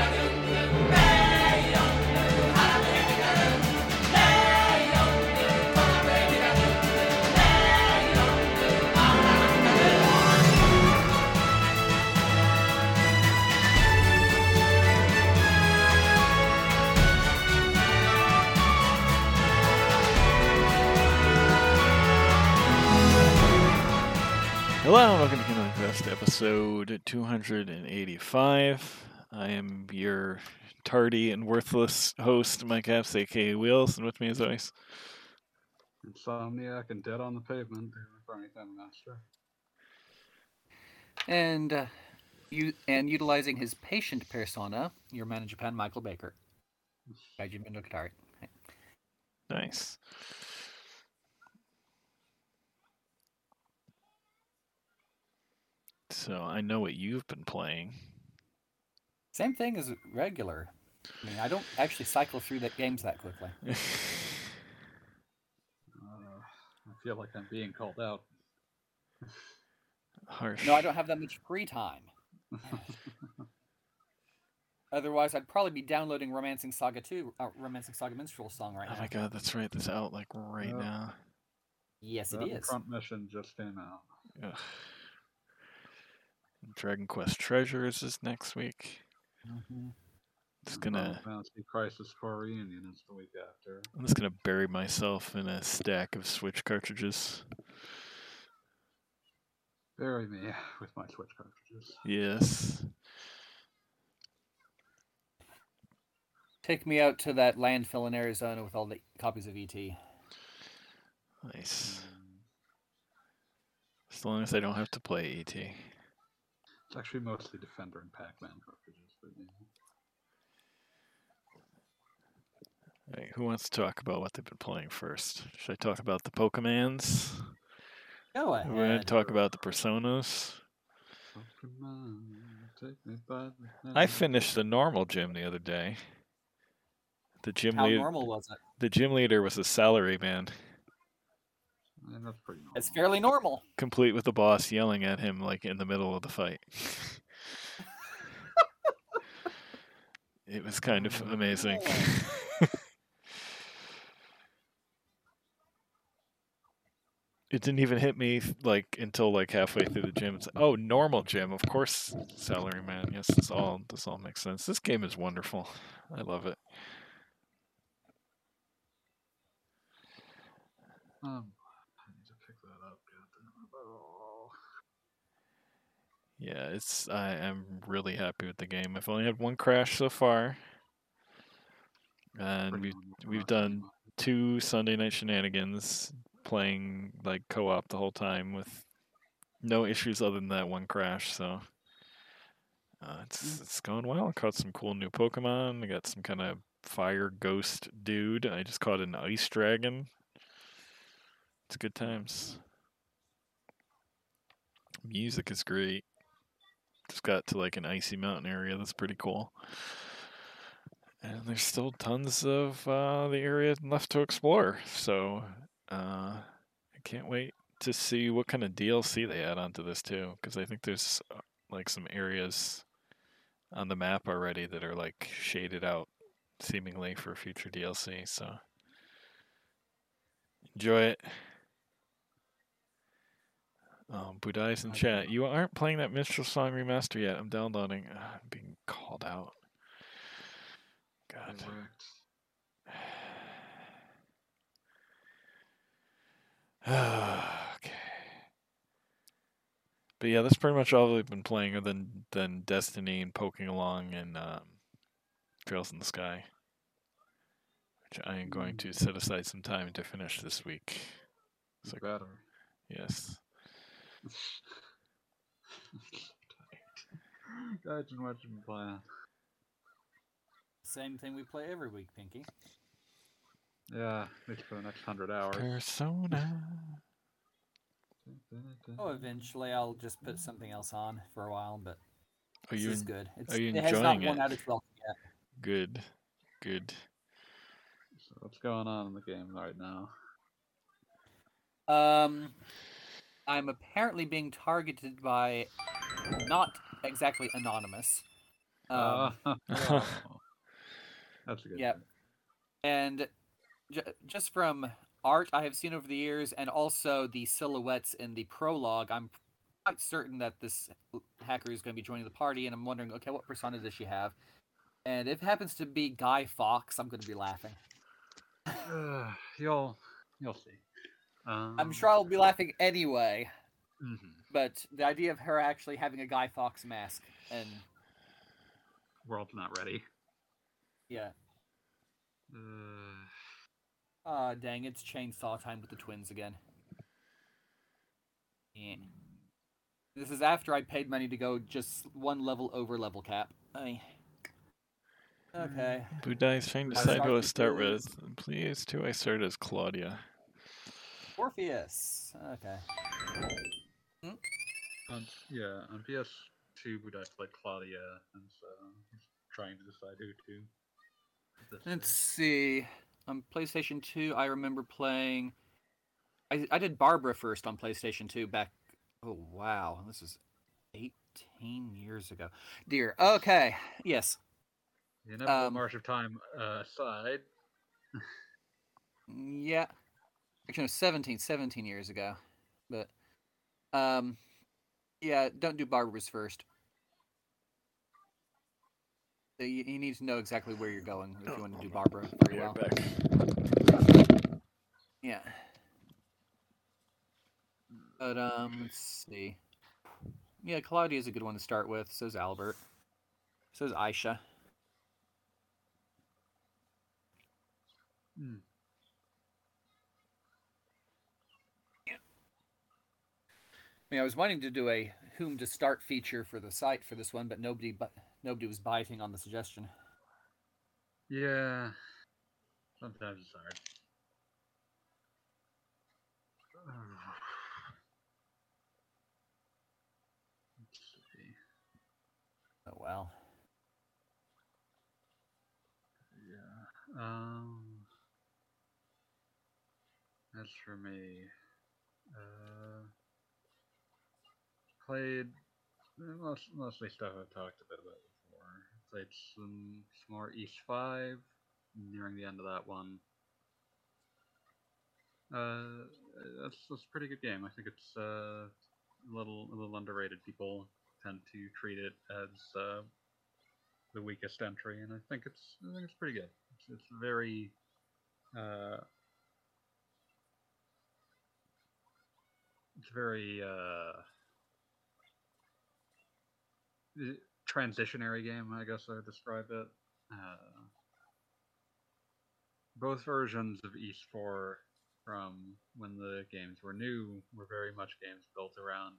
Hello episode 285. I am your tardy and worthless host, Mike Apps, aka Wheels, and with me as always. Insomniac and Dead on the Pavement, David Farmington Master. And uh, you and utilizing his patient persona, your man in Japan, Michael Baker. Gaijin Bendo Katari. Nice. So I know what you've been playing. Same thing as regular. I mean, I don't actually cycle through the games that quickly. Uh, I feel like I'm being called out. Harsh. No, I don't have that much free time. Otherwise, I'd probably be downloading Romancing Saga 2, uh, Romancing Saga Minstrel Song right Oh now. Oh my god, that's right. That's out like right Yep. now. Yes, it That is. front mission just came out. Ugh. Dragon Quest Treasures is next week. Mhm. It's gonna. Fantasy Crisis Core Reunion is the week after. I'm just gonna bury myself in a stack of Switch cartridges. Bury me with my Switch cartridges. Yes. Take me out to that landfill in Arizona with all the copies of E ET. Nice. Mm, As long as I don't have to play E ET. It's actually mostly Defender and Pac-Man cartridges, but yeah. Alright, who wants to talk about what they've been playing first? Should I talk about the Pokemans? Go We're gonna talk about the Personas. Pokemon, take me by the I finished the normal gym the other day. The gym How leader, normal was it? the gym leader was a salary man, Yeah, that's pretty normal. It's fairly normal. complete with the boss yelling at him like in the middle of the fight. it was kind of amazing. it didn't even hit me like until like halfway through the gym. It's like, oh, normal gym, of course, salary man. Yes, this all this all makes sense. This game is wonderful. I love it. Um, I need to pick that up. goddamn. Oh. Yeah, it's I am really happy with the game. I've only had one crash so far, and we've we've done two Sunday night shenanigans, playing like co-op the whole time with no issues other than that one crash. So uh, it's it's going well. I caught some cool new Pokemon. I got some kind of fire ghost dude. I just caught an ice dragon. It's good times. Music is great. Just got to like an icy mountain area. That's pretty cool. And there's still tons of uh, the area left to explore. So uh, I can't wait to see what kind of DLC they add onto this too. Because I think there's uh, like some areas on the map already that are like shaded out seemingly for future DLC. So enjoy it. Um, Budai's in chat. You aren't playing that Minstrel Song remaster yet. I'm downloading. Uh, I'm being called out. God. Okay. But yeah, that's pretty much all we've been playing, other than than Destiny and poking along and um, Trails in the Sky, which I am going to set aside some time to finish this week. So- better. Yes. Imagine what you've been playing. Same thing we play every week, Pinky. Yeah, at least for the next hundred hours. Persona. Oh, eventually I'll just put something else on for a while, but Are this you is good. It's, are you it has not enjoying worn it? out its welcome yet. good? Good. So what's going on in the game right now? Um, I'm apparently being targeted by not exactly anonymous. Um, Uh, oh. That's a good. Yep. thing. and j- just from art I have seen over the years, and also the silhouettes in the prologue, I'm quite certain that this hacker is going to be joining the party. And I'm wondering, okay, what persona does she have? And if it happens to be Guy Fawkes, I'm going to be laughing. Uh, you'll you'll see. Um, I'm sure I'll be laughing anyway. mhm. But the idea of her actually having a Guy Fawkes mask, and World's not ready. yeah, Uh, ah, dang, it's chainsaw time with the twins again. Yeah. This is after I paid money to go just one level over level cap. I. Okay. Budai is trying to decide who to start with. Please, too, I start as Claudia. Orpheus. Okay. on, yeah, on PS2, Budai played Claudia, and so he's trying to decide who to. Let's is. see. On PlayStation 2, I remember playing. I, I did Barbara first on PlayStation 2 back. Oh, wow. This is 18 years ago. Dear. Okay. Yes. The inevitable um, march of time uh, aside, Yeah. Actually, no, 17, 17 years ago. But, um, yeah, don't do Barbara's first. So You, you need to know exactly where you're going if you want to do Barbara very Yeah, well. Yeah. But um, let's see. Yeah, claudia is a good one to start with. So's Albert. So's Aisha. Hmm. Mean, I was wanting to do a whom to start feature for the site for this one, but nobody but nobody was biting on the suggestion. yeah, sometimes it's hard. Oh well. Yeah. Um. As for me, played most, mostly stuff I've talked a bit about before. Played some, some more Ys Five, nearing the end of that one. Uh, that's, that's a pretty good game. I think it's uh, a little a little underrated. People tend to treat it as uh, the weakest entry, and I think it's I think it's pretty good. It's, it's very uh, it's very uh, transitionary game. I guess I would describe it. Uh, both versions of Ys Four from when the games were new were very much games built around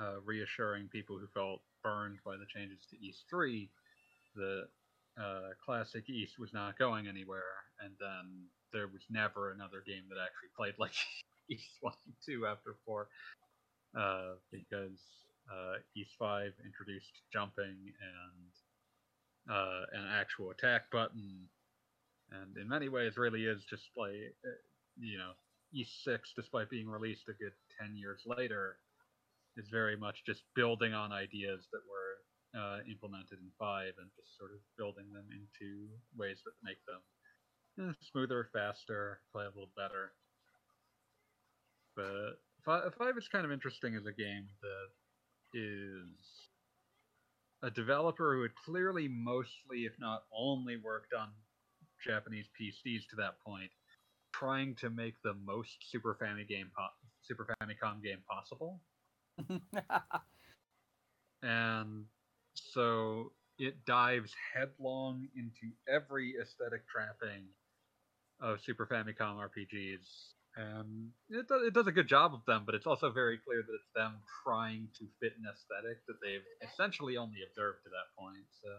uh, reassuring people who felt burned by the changes to Ys 3 that uh, classic Ys was not going anywhere, and then there was never another game that actually played like Ys 1 and 2 after 4, uh, because uh, Ys 5 introduced jumping and uh, an actual attack button, and in many ways really is just like, uh, you know, Ys 6, despite being released a good 10 years later, is very much just building on ideas that were uh, implemented in five and just sort of building them into ways that make them eh, smoother, faster, play a little better. But five, five is kind of interesting as a game that is a developer who had clearly mostly, if not only, worked on Japanese PCs to that point, trying to make the most Super Famicom po- Super Famicom game possible. And so it dives headlong into every aesthetic trapping of Super Famicom RPGs, it does, it does a good job of them. But it's also very clear that it's them trying to fit an aesthetic that they've essentially only observed to that point. So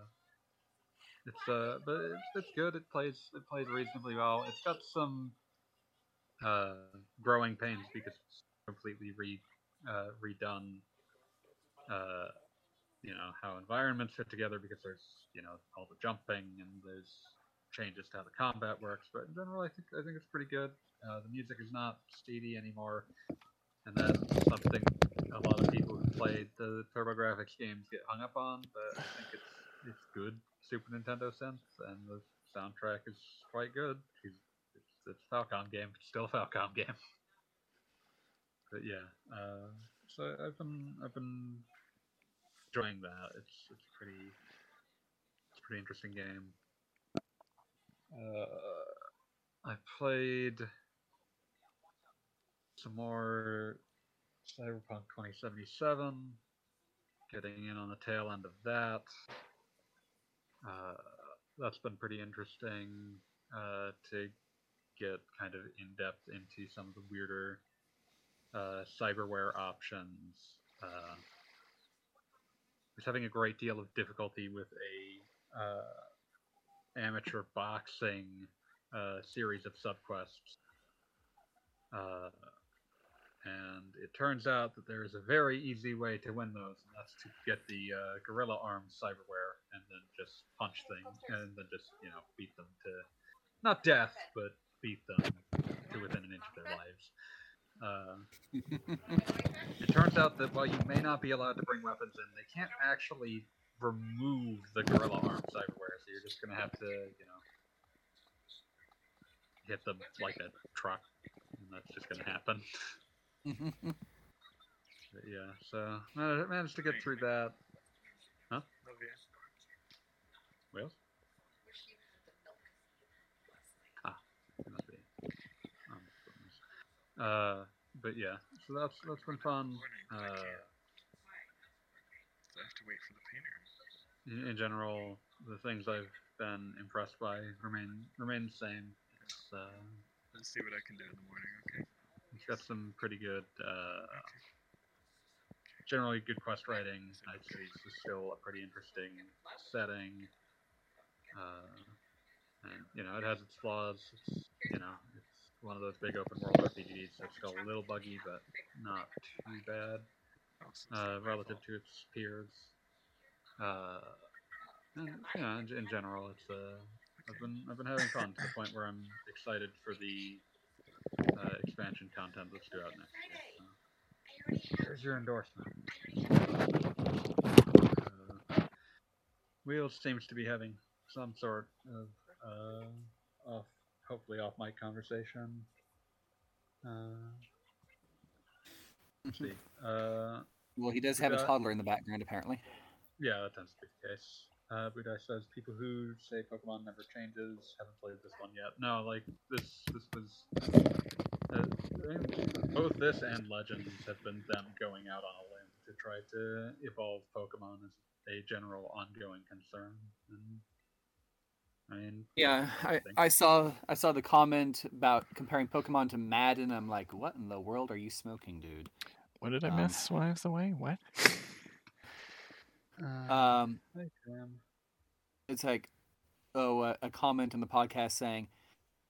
it's uh, but it's, it's good. It plays it plays reasonably well. It's got some uh growing pains because it's completely re uh, redone uh, you know how environments fit together because there's you know all the jumping and there's changes to how the combat works but in general i think i think it's pretty good uh, the music is not steady anymore and that's something a lot of people who played the TurboGrafx games get hung up on, but I think it's it's good Super Nintendo sense, and the soundtrack is quite good. It's it's, it's a Falcom game, still a Falcom game. But yeah, uh, so I've been I've been enjoying that. It's it's pretty it's pretty interesting game. Uh, I played some more Cyberpunk 2077, getting in on the tail end of that. Uh, that's been pretty interesting uh, to get kind of in depth into some of the weirder uh, cyberware options. Uh, was having a great deal of difficulty with a uh, amateur boxing uh, series of subquests. Uh, and it turns out that there is a very easy way to win those, and that's to get the uh, Gorilla Arms cyberware and then just punch things, and then just you know beat them to not death, but beat them to within an inch of their lives. Uh, it turns out that while you may not be allowed to bring weapons in, they can't actually remove the Gorilla arms everywhere, so you're just gonna have to you know hit them like a truck, and that's just gonna happen. But yeah, so I managed to get through that. Huh? Wales? Ah, must be. Oh. Uh, but yeah, so that's that's been fun. Uh, I have to wait for the painter. In, general, the things I've been impressed by remain remain the same. It's uh, Let's see what I can do in the morning. Okay. it's got some pretty good, uh, generally good quest writing. I'd say it's still a pretty interesting setting. Uh, and you know, it has its flaws. It's you know, it's one of those big open world RPGs that's still a little buggy, but not too bad uh, relative to its peers. Uh, and, you know, in, in general, it's uh, I've been I've been having fun to the point where I'm excited for the uh, expansion content that's due out next year. So. There's your endorsement. Uh, Wheels seems to be having some sort of uh, off, hopefully off mic conversation. Uh, let's see. Uh, well, he does have a toddler in the background, apparently. Yeah, that tends to be the case. Uh, Budai says people who say Pokemon never changes haven't played this one yet. No, like this, this was uh, both this and Legends have been them going out on a limb to try to evolve Pokemon as a general ongoing concern. And I mean, Yeah, I, thing. I saw I saw the comment about comparing Pokemon to Madden. I'm like, what in the world are you smoking, dude? What did I Um, miss when I was away? What? uh, Um, it's like, oh, uh, a comment in the podcast saying,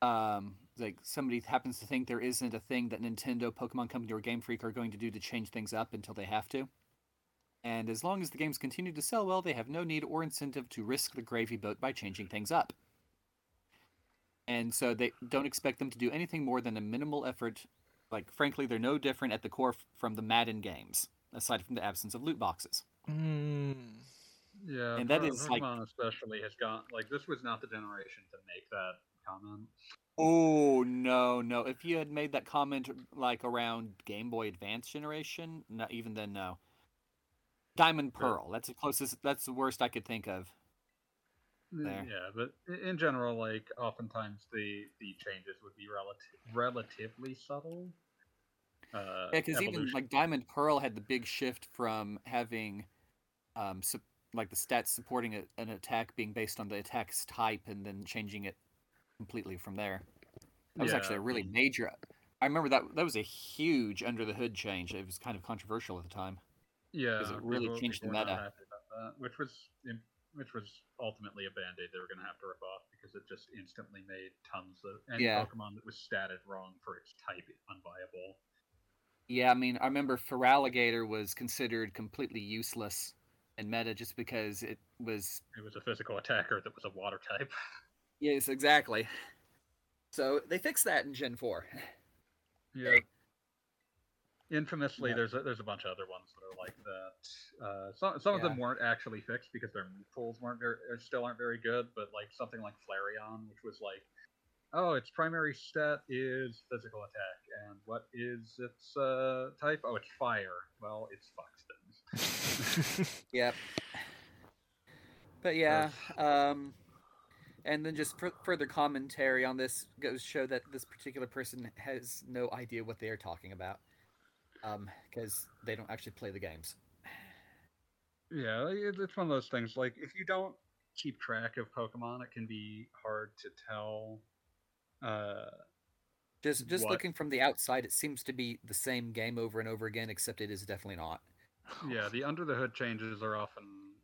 um, like somebody happens to think there isn't a thing that Nintendo, Pokemon Company, or Game Freak are going to do to change things up until they have to. And as long as the games continue to sell well, they have no need or incentive to risk the gravy boat by changing things up. And so they don't expect them to do anything more than a minimal effort. Like, frankly, they're no different at the core f- from the Madden games, aside from the absence of loot boxes. Mm, Yeah, And that Po- is, like- especially has gone like this was not the generation to make that comment. Oh no, no! If you had made that comment like around Game Boy Advance generation, not even then, no. Diamond But- Pearl. That's the closest. That's the worst I could think of. Mm, There. Yeah, but in general, like oftentimes the the changes would be relative relatively subtle. Uh, Yeah, because even like Diamond Pearl had the big shift from having, um, like the stats supporting a, an attack being based on the attack's type, and then changing it completely from there. That was actually a really major. I remember that that was a huge under the hood change. It was kind of controversial at the time. yeah, 'cause it really people- changed the people not meta. that, which was which was ultimately a band aid they were going to have to rip off because it just instantly made tons of any Yeah. Pokemon that was statted wrong for its type unviable. Yeah, I mean, I remember Feraligatr was considered completely useless in meta just because it was. It was a physical attacker that was a water type. Yes, exactly. So they fixed that in Gen 4. Yeah. Infamously, Yeah. there's a, there's a bunch of other ones that are like that. Uh, some some of them weren't actually fixed because their move pools weren't very still aren't very good. But like something like Flareon, which was like, oh, its primary stat is physical attack, and what is its uh, type? Oh, it's fire. Well, it's things. Yep. But yeah, um, and then just f- further commentary on this goes show that this particular person has no idea what they are talking about, um, because they don't actually play the games. Yeah, it's one of those things. Like if you don't keep track of Pokemon, it can be hard to tell. Uh, Just just What? looking from the outside, it seems to be the same game over and over again, except it is definitely not. Yeah, the under the hood changes are often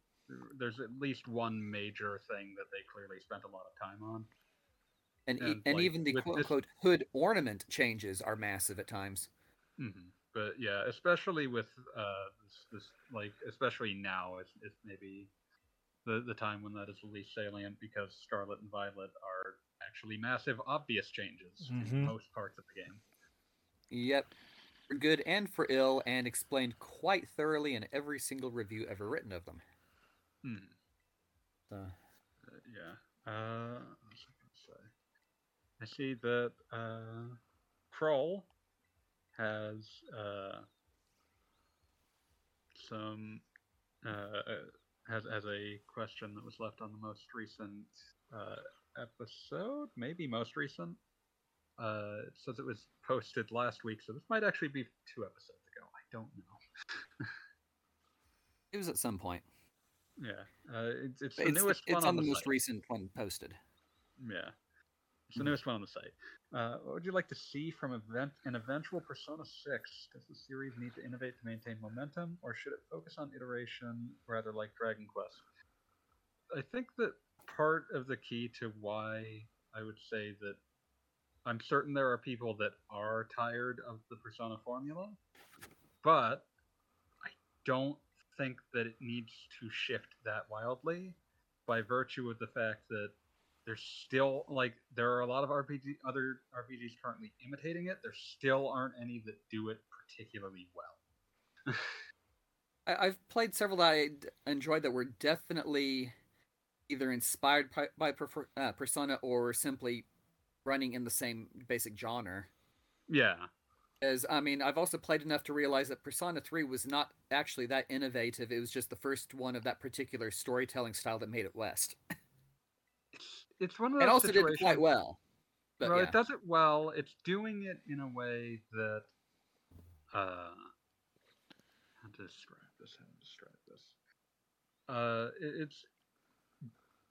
there's at least one major thing that they clearly spent a lot of time on. And e- And, and like, even the quote unquote hood ornament changes are massive at times. hmm But yeah, especially with uh, this, this like especially now is, is maybe the the time when that is the least salient because Scarlet and Violet are actually massive, obvious changes Mhm. in most parts of the game. Yep. For good and for ill, and explained quite thoroughly in every single review ever written of them. Hmm. So, Uh, yeah. Uh, I? I see that uh, Kroll has uh, some uh, has has a question that was left on the most recent uh, episode, maybe most recent. Uh, says it was posted last week, so this might actually be two episodes ago. I don't know. it was at some point. Yeah, uh, it's, it's the It's, newest it's one on the, the most site. recent one posted. Yeah. It's the Mhm. newest one on the site. Uh, what would you like to see from event an eventual Persona 6? Does the series need to innovate to maintain momentum, or should it focus on iteration rather like Dragon Quest? I think that part of the key to why I would say that I'm certain there are people that are tired of the Persona formula, but I don't think that it needs to shift that wildly by virtue of the fact that there's still like there are a lot of RPG other RPGs currently imitating it. There still aren't any that do it particularly well. I, I've played several that I enjoyed that were definitely either inspired by, by uh, Persona or simply running in the same basic genre. Yeah. As I mean, I've also played enough to realize that Persona 3 was not actually that innovative. It was just the first one of that particular storytelling style that made it West. It's one of those And also did quite well. But well, yeah. it does it well. It's doing it in a way that uh how to describe this, how to describe this. Uh it- it's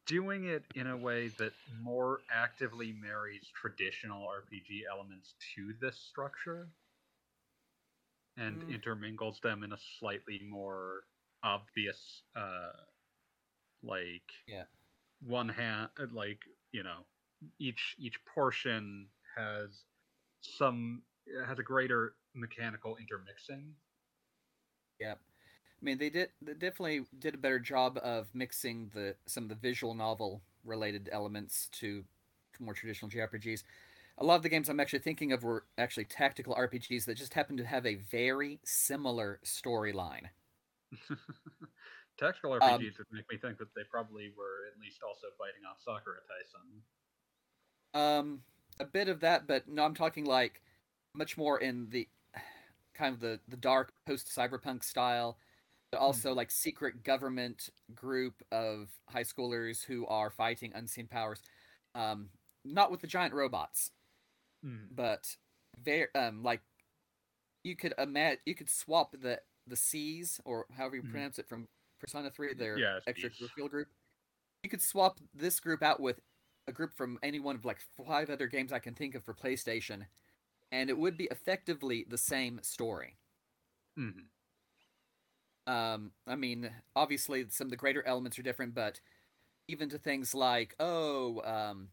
doing it in a way that more actively marries traditional RPG elements to this structure and Mm. intermingles them in a slightly more obvious uh like Yeah. one hand like you know each each portion has some has a greater mechanical intermixing Yep. I mean, they did they definitely did a better job of mixing the some of the visual novel related elements to more traditional JRPGs. A lot of the games I'm actually thinking of were actually tactical RPGs that just happen to have a very similar storyline. tactical Um, rpgs would make me think that they probably were at least also fighting off Sakura Taisen Um, a bit of that, but no, I'm talking like much more in the kind of the the dark post cyberpunk style, also like secret government group of high schoolers who are fighting unseen powers. Um, not with the giant robots, but very um like you could imagine you could swap the the SEES or however you Mhm. pronounce it from Persona 3 their Yeah, extracurricular group. You could swap this group out with a group from any one of like five other games I can think of for PlayStation and it would be effectively the same story. Mhm. Um, I mean, obviously some of the greater elements are different, but even to things like, oh, um,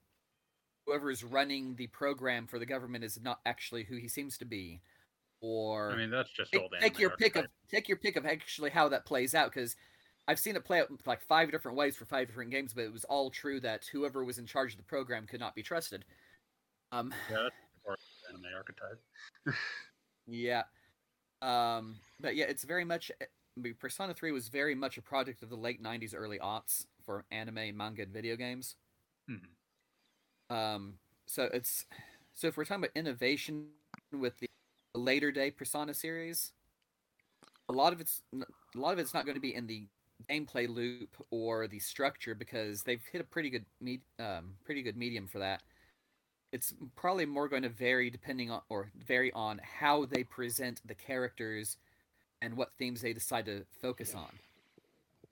whoever is running the program for the government is not actually who he seems to be, or i mean that's just take, old take your pick of take your pick of actually how that plays out because I've seen it play out like five different ways for five different games, but it was all true that whoever was in charge of the program could not be trusted. Um, yeah that's anime archetype Yeah. Um, but yeah, it's very much. Persona 3 was very much a project of the late 90s, early aughts for anime, manga, and video games. Mhm. Um, so it's so if we're talking about innovation with the later day Persona series, a lot of it's a lot of it's not going to be in the gameplay loop or the structure because they've hit a pretty good me- um, pretty good medium for that. It's probably more going to vary depending on or vary on how they present the characters and what themes they decide to focus on.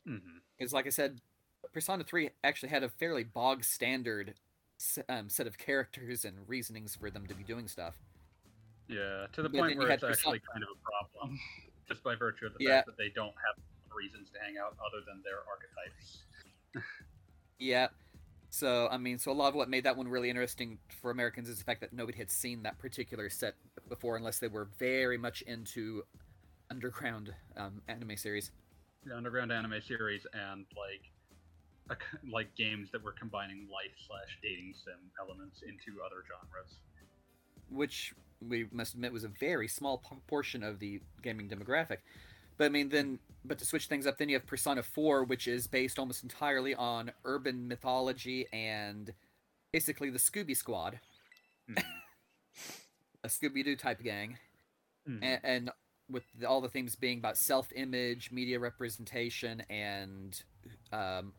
hmm Because, like I said, Persona 3 actually had a fairly bog standard um, set of characters and reasonings for them to be doing stuff. Yeah, to the But point where it's Persona- actually kind of a problem, just by virtue of the Yeah. fact that they don't have reasons to hang out other than their archetypes. Yeah. So, I mean, so a lot of what made that one really interesting for Americans is the fact that nobody had seen that particular set before unless they were very much into underground um, anime series. The underground anime series and like a like games that were combining life slash dating sim elements into other genres. which we must admit was a very small p- portion of the gaming demographic. But I mean, then, but to switch things up, then you have Persona 4, which is based almost entirely on urban mythology and basically the Scooby Squad, Mhm. a Scooby Doo type gang, Mhm. and, and with the, all the themes being about self image, media representation, and um,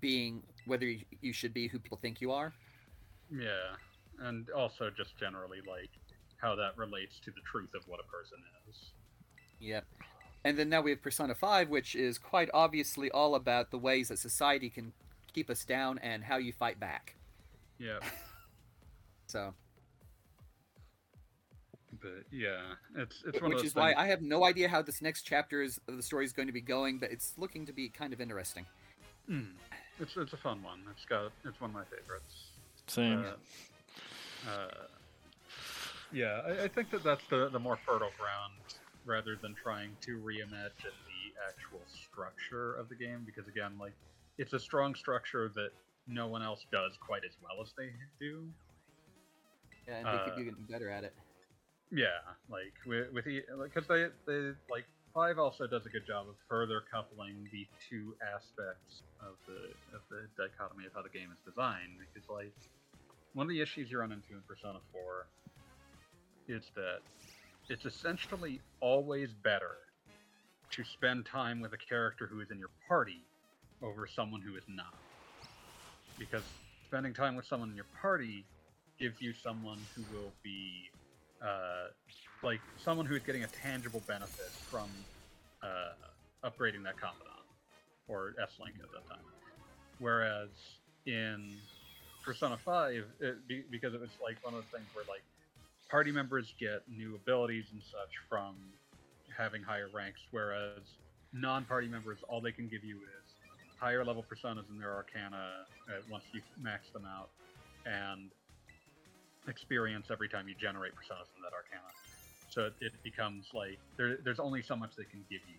being whether you, you should be who people think you are. Yeah, and also just generally like how that relates to the truth of what a person is. Yep. And then now we have Persona 5, which is quite obviously all about the ways that society can keep us down and how you fight back. Yeah, So, but yeah, it's it's one of which those is why I have no idea how this next chapter is, of the story is going to be going, but it's looking to be kind of interesting. Mm. It's it's a fun one. It's got it's one of my favorites. Same. Uh, uh, yeah, I, I think that that's the the more fertile ground rather than trying to reimagine the actual structure of the game because again, like it's a strong structure that no one else does quite as well as they do. Yeah, and they Uh, keep getting better at it. Yeah, like with with because they they like five also does a good job of further coupling the two aspects of the of the dichotomy of how the game is designed. Because like one of the issues you run into in Persona Four is that it's essentially always better to spend time with a character who is in your party over someone who is not. Because spending time with someone in your party gives you someone who will be uh, like someone who's getting a tangible benefit from uh, upgrading that confidant or S Link at that time. Whereas in Persona 5, it, be, because it was like one of the things where like party members get new abilities and such from having higher ranks, whereas non-party members all they can give you is higher level personas in their arcana uh, once you max them out, and experience every time you generate personas in that arcana. So it, it becomes like there, there's only so much they can give you.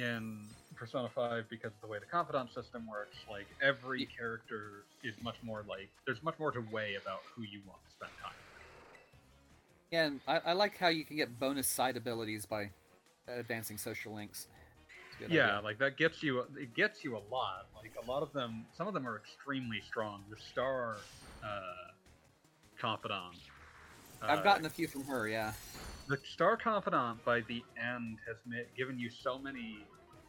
In Persona 5, because of the way the confidant system works, like every character is much more like there's much more to weigh about who you want to spend time. with. Yeah, and I, I like how you can get bonus side abilities by advancing social links. It's a good Yeah, idea. like that gets you it gets you a lot. Like a lot of them, some of them are extremely strong. The star uh, confidant. I've uh, gotten a few from her, yeah. the star confidant by the end has given you so many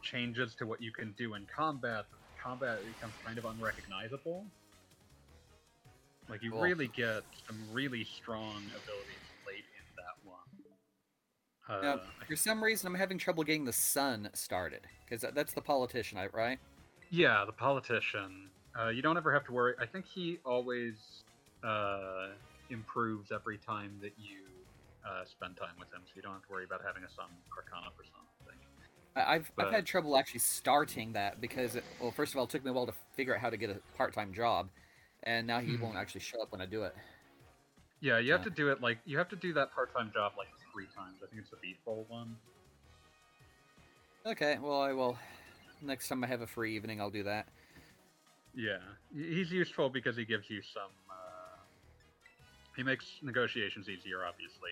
changes to what you can do in combat that combat becomes kind of unrecognizable like you Cool. really get some really strong abilities late in that one uh, Now, for some reason, I'm having trouble getting the sun started because that's the politician, right? yeah the politician uh, you don't ever have to worry i think he always uh, improves every time that you uh, spend time with him so you don't have to worry about having a sun arcana for something I've I've had trouble actually starting that because it, well, first of all, it took me a while to figure out how to get a part-time job, and now he Hmm. won't actually show up when I do it. Yeah, you have Yeah. to do it like you have to do that part-time job like three times. I think it's the Beatful one. Okay, well I will. Next time I have a free evening, I'll do that. Yeah, he's useful because he gives you some. He makes negotiations easier, obviously,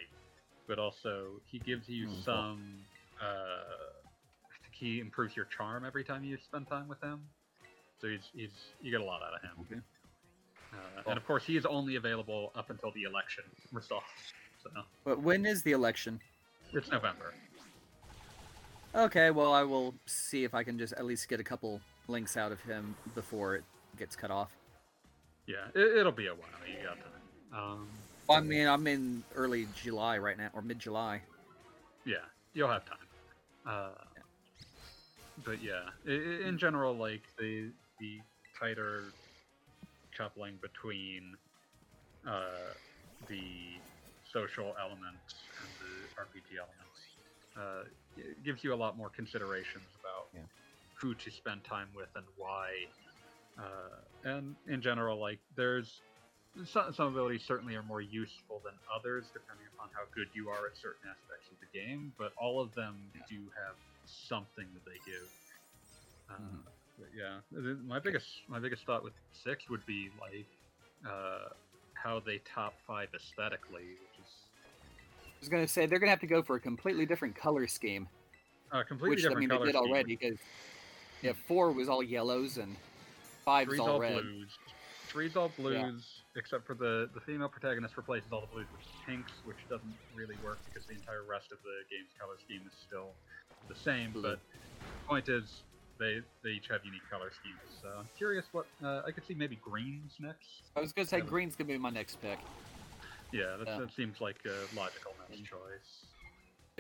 but also he gives you Hmm, some. Uh, I think he improves your charm every time you spend time with him. So he's he's you get a lot out of him. Okay. Uh, Cool. And of course, he is only available up until the election results. So But when is the election? it's November. Okay, well, I will see if I can just at least get a couple links out of him before it gets cut off. Yeah, it, it'll be a while. You got time. Um, I mean, I'm in early July right now, or mid July. yeah, you'll have time. Uh, but yeah, i- i- in general, like the the tighter coupling between uh, the social elements and the RPG elements uh, gives you a lot more considerations about Yeah. who to spend time with and why. Uh, and in general, like there's some, some abilities certainly are more useful than others depending upon how good you are at certain aspects of the game, but all of them Yeah. do have something that they give. Uh, Mhm. but yeah, my biggest my biggest thought with six would be like uh, how they top five aesthetically, which is I was gonna say they're gonna have to go for a completely different color scheme, a completely which I mean color they did scheme. already. Because yeah, four was all yellows and five was Three's all all red. blues. Three's all blues, except for the the female protagonist replaces all the blues with pinks, which doesn't really work because the entire rest of the game's color scheme is still the same. Blue. But the point is, they they each have unique color schemes. So I'm curious what uh, I could see maybe greens next. I was gonna say Yeah. green's gonna be my next pick. Yeah, that, Yeah. that seems like a logical next choice.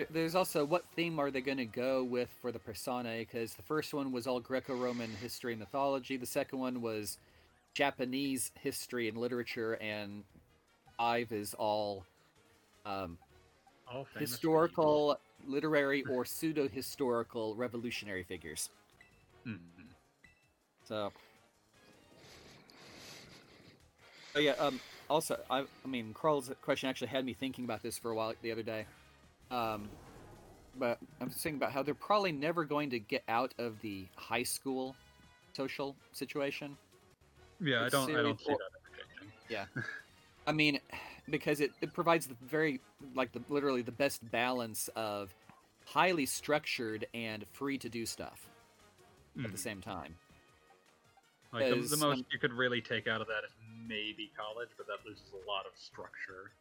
There's also what theme are they going to go with for the persona? Because the first one was all Greco-Roman history and mythology. The second one was Japanese history and literature, and five is all um, All famous for historical, literary, or pseudo-historical revolutionary figures. Mhm. So, oh yeah. Um. Also, I, I mean, Carl's question actually had me thinking about this for a while the other day. Um, but I'm thinking about how they're probably never going to get out of the high school social situation. Yeah, I don't I don't see or- that changing. I mean, because it, it provides the very like the literally the best balance of highly structured and free to do stuff at Mhm. the same time. Like the, the most um, you could really take out of that is maybe college, but that loses a lot of structure.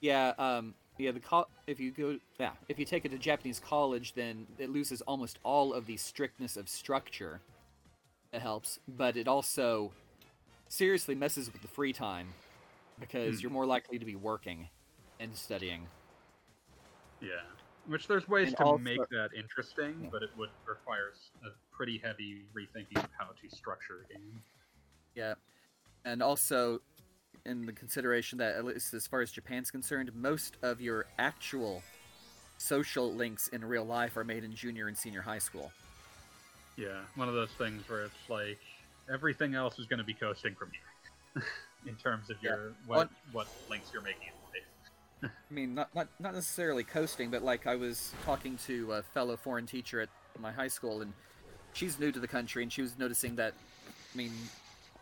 Yeah, um, yeah. The col- if you go, yeah, if you take it to Japanese college, then it loses almost all of the strictness of structure. It helps, but it also seriously messes with the free time because Hmm. you're more likely to be working and studying. Yeah. Which there's ways And to also- make that interesting, Yeah. but it would require a pretty heavy rethinking of how to structure a game. Yeah, and also in the consideration that at least as far as Japan's concerned, most of your actual social links in real life are made in junior and senior high school. Yeah, one of those things where it's like everything else is going to be coasting from you in terms of Yeah. your what what links you're making. I mean, not, not not necessarily coasting, but like I was talking to a fellow foreign teacher at my high school, and she's new to the country, and she was noticing that, I mean,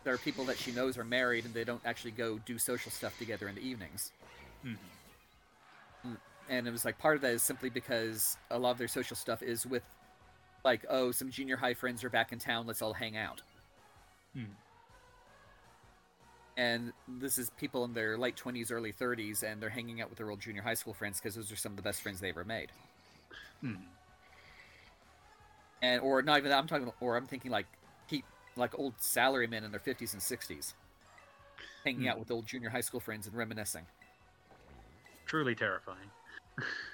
there are people that she knows are married, and they don't actually go do social stuff together in the evenings. Mhm. And it was like part of that is simply because a lot of their social stuff is with, like, oh, some junior high friends are back in town, let's all hang out. Hmm. And this is people in their late 20s, early 30s, and they're hanging out with their old junior high school friends because those are some of the best friends they ever made. Mhm. and or not even that. I'm talking, or I'm thinking like keep like old salarymen in their 50s and 60s, hanging out Hmm. with old junior high school friends and reminiscing. Truly terrifying.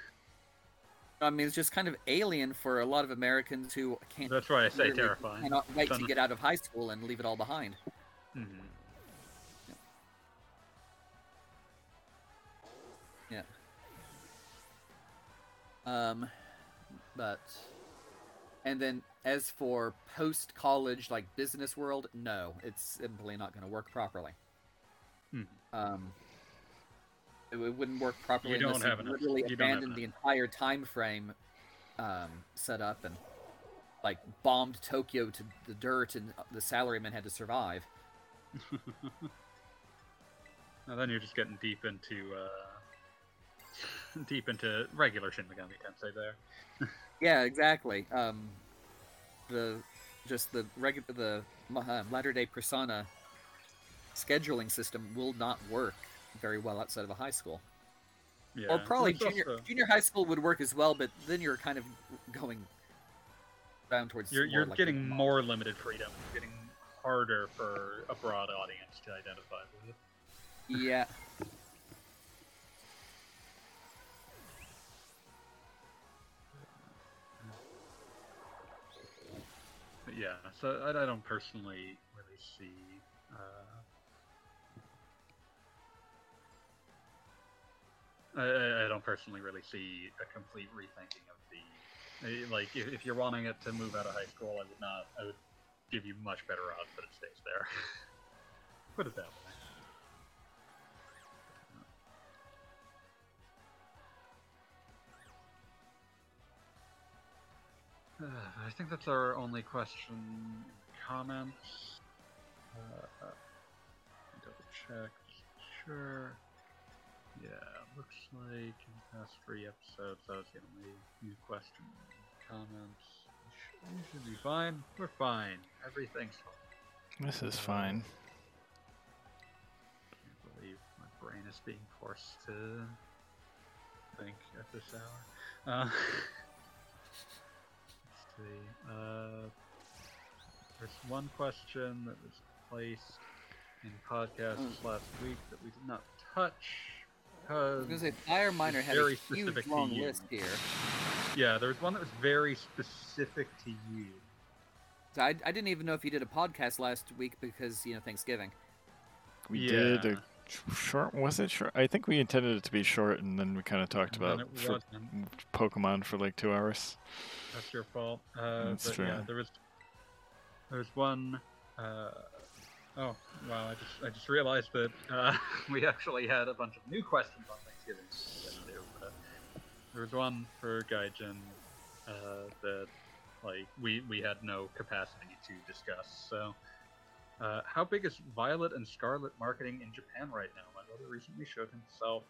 I mean, it's just kind of alien for a lot of Americans who can't. That's why I say terrifying. Cannot wait to get out of high school and leave it all behind. Mhm. Yeah. Um, but and then as for post college like business world, no, it's simply not going to work properly. Mhm. Um, it, wouldn't work properly You don't have enough- literally you don't have abandoned the entire time frame um, set up and like bombed Tokyo to the dirt, and the salarymen had to survive. Now then you're just getting deep into uh, deep into regular Shin Megami Tensei there. Yeah, exactly. Um, the just the regular the uh, latter day Persona scheduling system will not work very well outside of a high school. Yeah. or probably junior also- junior high school would work as well, but then you're kind of going down towards. You're, you're like getting more limited freedom. It's getting harder for a broad audience to identify with. Yeah. Yeah, so I, I don't personally really see. Uh, I, I- don't personally really see a complete rethinking of the. eh, Like, if, if you're wanting it to move out of high school, I would not. I would give you much better odds that it stays there. Put it that way. Uh, I think that's our only question comments. Uh, double check. Sure. Yeah, looks like in the past three episodes that was the only new question and comments. We should, we should be fine. We're fine. Everything's fine. This is fine. can't believe my brain is being forced to think at this hour. Uh, let's see. Uh, there's one question that was placed in podcasts last week that we did not touch I was because gonna say Fire Miner had very a huge specific long list here. yeah, there was one that was very specific to you. So I, I didn't even know if you did a podcast last week because you know Thanksgiving. We did a short. Was it short? I think we intended it to be short, and then we kind of talked And about for. Pokemon for like two hours. That's your fault. Uh, That's but yeah, true. there was there was one. Uh, oh wow! I just I just realized that uh, we actually had a bunch of new questions on Thanksgiving. there was one for Gaijin uh, that like we we had no capacity to discuss. So. Uh, how big is Violet and Scarlet marketing in Japan right now? My brother recently showed himself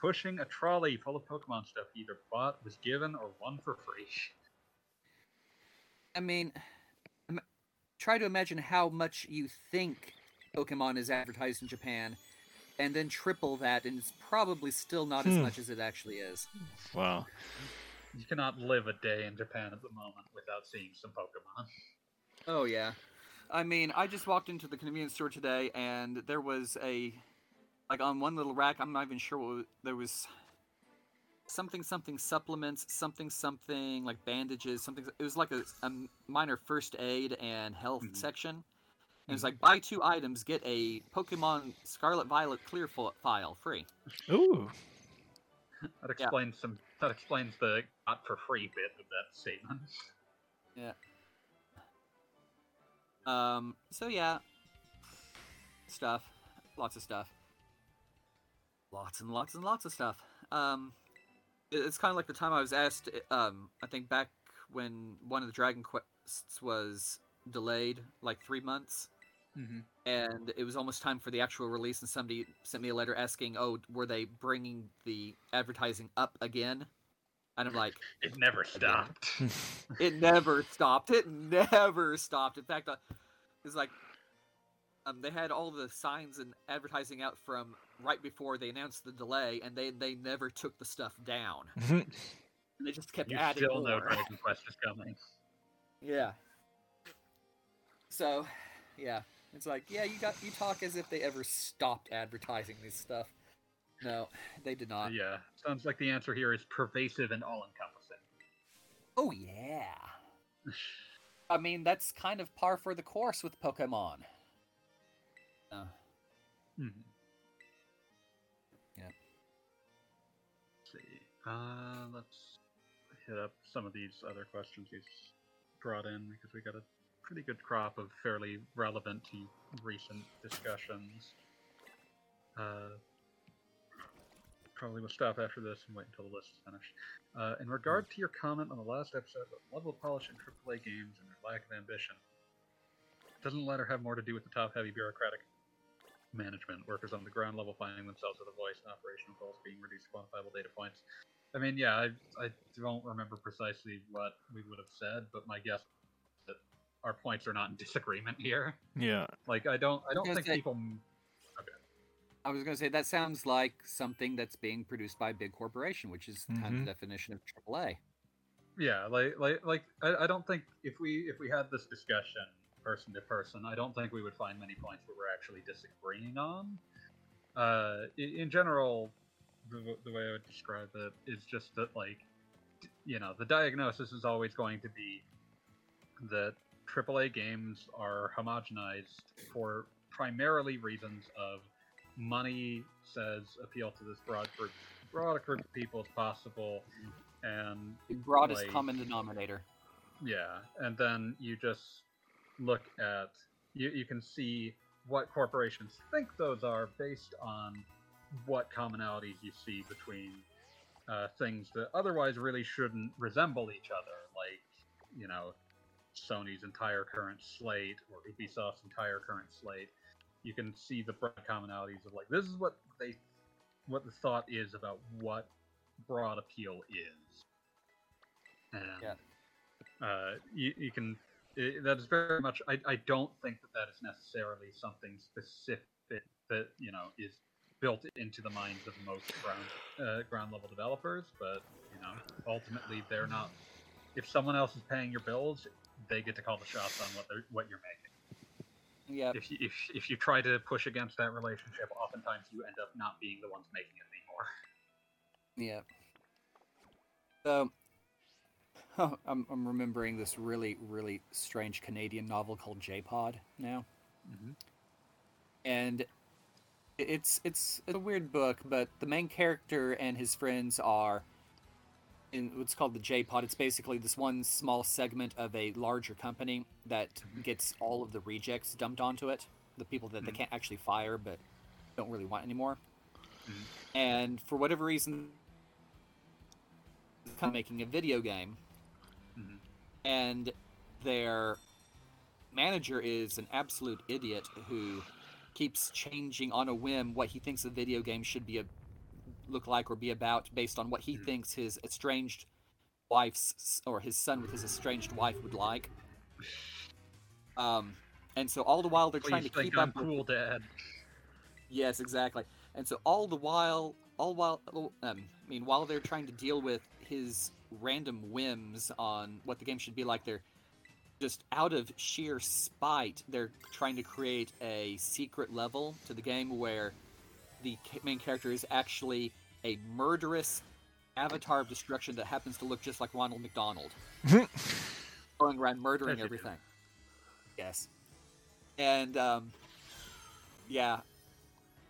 pushing a trolley full of Pokemon stuff he either bought, was given, or won for free. I mean, try to imagine how much you think Pokemon is advertised in Japan, and then triple that, and it's probably still not as Hmm. much as it actually is. Wow. You cannot live a day in Japan at the moment without seeing some Pokemon. Oh yeah. I mean, I just walked into the convenience store today, and there was a, like on one little rack. I'm not even sure what was, there was. Something something supplements, something something like bandages, something. It was like a, a minor first aid and health Mhm. section. And it was like buy two items, get a Pokemon Scarlet Violet clear fo- file free. Ooh. That explains some. That explains the not for free bit of that statement. Yeah. Um. So yeah. Stuff. Lots of stuff. Lots and lots and lots of stuff. Um. It- It's kind of like the time I was asked. Um. I think back when one of the Dragon Quests was delayed like three months, Mm-hmm. and it was almost time for the actual release, and somebody sent me a letter asking, "Oh, were they bringing the advertising up again?" And I'm like, It never stopped. it never stopped. It never stopped. In fact, uh, it's like um, they had all the signs and advertising out from right before they announced the delay, and they they never took the stuff down. They just kept you adding still know. Dragon Quest is coming. yeah. So, yeah, it's like yeah, you got you talk as if they ever stopped advertising this stuff. No, they did not. yeah, sounds like the answer here is pervasive and all-encompassing. Oh yeah. I mean, that's kind of par for the course with Pokemon. Uh, Mhm. Yep. Let's see. Uh, let's hit up some of these other questions he's brought in because we got a pretty good crop of fairly relevant to recent discussions. Uh, probably will stop after this and wait until the list is finished. Uh, in regard to your comment on the last episode about level of polish in AAA games and their lack of ambition, doesn't the latter have more to do with the top-heavy bureaucratic management, workers on the ground level finding themselves with a voice, and operational goals being reduced to quantifiable data points. I mean, yeah, I, I don't remember precisely what we would have said, but my guess is that our points are not in disagreement here. Yeah. Like, I don't, I don't think say- people. I was going to say that sounds like something that's being produced by a big corporation, which is kind of Mhm. the definition of AAA. Yeah, like, like, like, I, I don't think if we if we had this discussion person to person, I don't think we would find many points where we're actually disagreeing on. Uh, in, in general, the, the way I would describe it is just that, like, you know, the diagnosis is always going to be that AAA games are homogenized for primarily reasons of money says appeal to this broad group, broad group of people as possible, and The broadest Like- common denominator. yeah, and then you just look at you, you can see what corporations think those are based on what commonalities you see between uh, things that otherwise really shouldn't resemble each other, like you know Sony's entire current slate or Ubisoft's entire current slate. You can see the broad commonalities of like this is what they what the thought is about what broad appeal is. And Yeah. uh, you, you can that is very much I, I don't think that that is necessarily something specific that you know is built into the minds of most ground uh, ground level developers but you know ultimately they're not if someone else is paying your bills they get to call the shots on what they're what you're making Yeah. if you if, if you try to push against that relationship oftentimes you end up not being the ones making it anymore Yeah. So, I'm, I'm remembering this really, really strange Canadian novel called J-Pod now. Mhm. And it's, it's it's a weird book, but the main character and his friends are in what's called the J-Pod. It's basically this one small segment of a larger company that gets all of the rejects dumped onto it. The people that they Mhm. can't actually fire but don't really want anymore. Mhm. And for whatever reason, kind of making a video game. And their manager is an absolute idiot who keeps changing on a whim what he thinks a video game should be a look like or be about based on what he Mhm. thinks his estranged wife's or his son with his estranged wife would like. Um, and so all the while they're trying to keep I'm up. with- cool dad Yes, exactly. And so all the while, all while, um, I mean, while they're trying to deal with his random whims on what the game should be like, they're just out of sheer spite, they're trying to create a secret level to the game where the main character is actually a murderous avatar of destruction that happens to look just like Ronald McDonald, going around murdering everything. Yes, and um, yeah,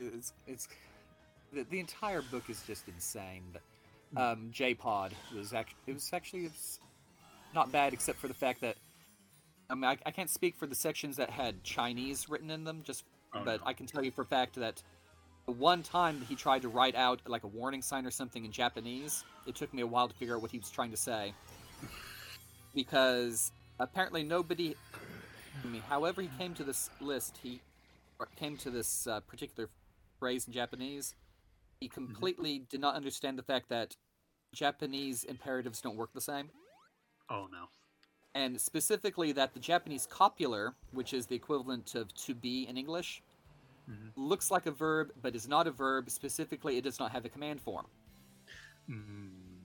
it's it's the, the entire book is just insane. But. Um, J Pod was actually it was actually it was not bad except for the fact that I mean I, I can't speak for the sections that had Chinese written in them, just Oh, but no. I can tell you for a fact that the one time he tried to write out like a warning sign or something in Japanese, it took me a while to figure out what he was trying to say because apparently nobody. I mean, however he came to this list, he came to this uh, particular phrase in Japanese. He completely did not understand the fact that Japanese imperatives don't work the same, oh no and specifically that the Japanese copular, which is the equivalent of to be in English, Mhm. looks like a verb but is not a verb. Specifically, it does not have a command form. Mm.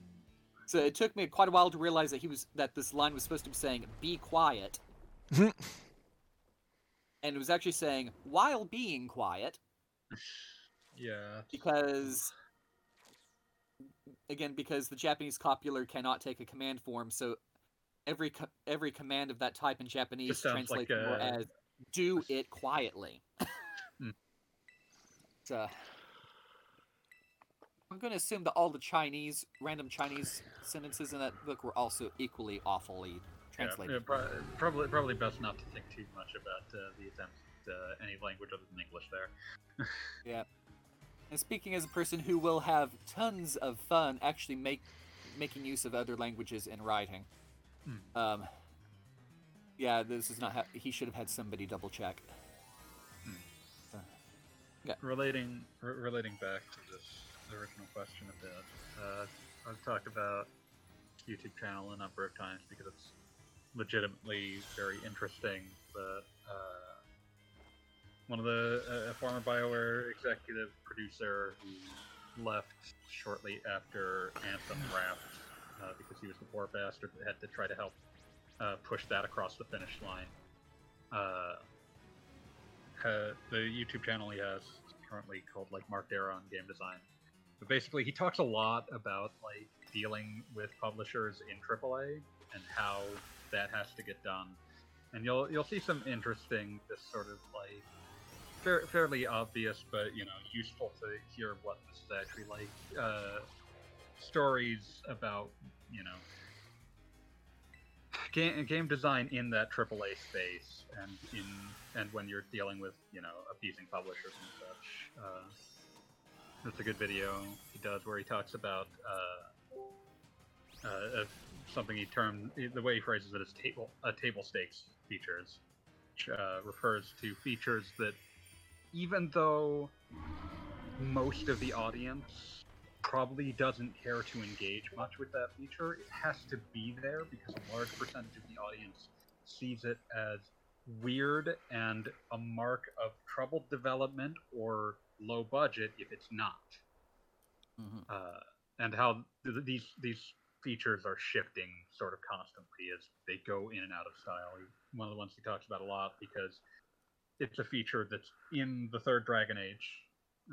So it took me quite a while to realize that he was that this line was supposed to be saying "be quiet," and it was actually saying "while being quiet" yeah because, again, because the Japanese copular cannot take a command form, so every co- every command of that type in Japanese like translates more a- as "do it quietly." Hmm. So. I'm going to assume that all the Chinese, random Chinese sentences in that book were also equally awfully translated. yeah, pro- probably probably best not to think too much about uh, the attempt at uh, any language other than English there. And speaking as a person who will have tons of fun actually make making use of other languages in writing, Hmm. um, yeah, this is not. Ha- he should have had somebody double check. Hmm. So- Yeah. Relating re- relating back to this original question a bit, uh, I've talked about YouTube channel a number of times because it's legitimately very interesting. But uh, one of the uh, former Bioware executive producer who left shortly after Anthem wrapped uh, because he was the poor bastard that had to try to help uh, push that across the finish line. Uh, the YouTube channel he has is currently called like Mark Darrah on game design. But basically, he talks a lot about like dealing with publishers in AAA and how that has to get done. And you'll you'll see some interesting, this sort of like fair, fairly obvious, but you know useful to hear what this is actually like. Uh, stories about you know game, game design in that AAA space, and in and when you're dealing with you know appeasing publishers and such. Uh, that's a good video he does where he talks about uh, uh, something he termed the way he phrases it as table table stakes features, which uh, refers to features that even though most of the audience probably doesn't care to engage much with that feature, it has to be there because a large percentage of the audience sees it as weird and a mark of troubled development or low budget if it's not. Mhm. Uh, and how th- these these features are shifting sort of constantly as they go in and out of style. One of the ones he talks about a lot because it's a feature that's in the third Dragon Age,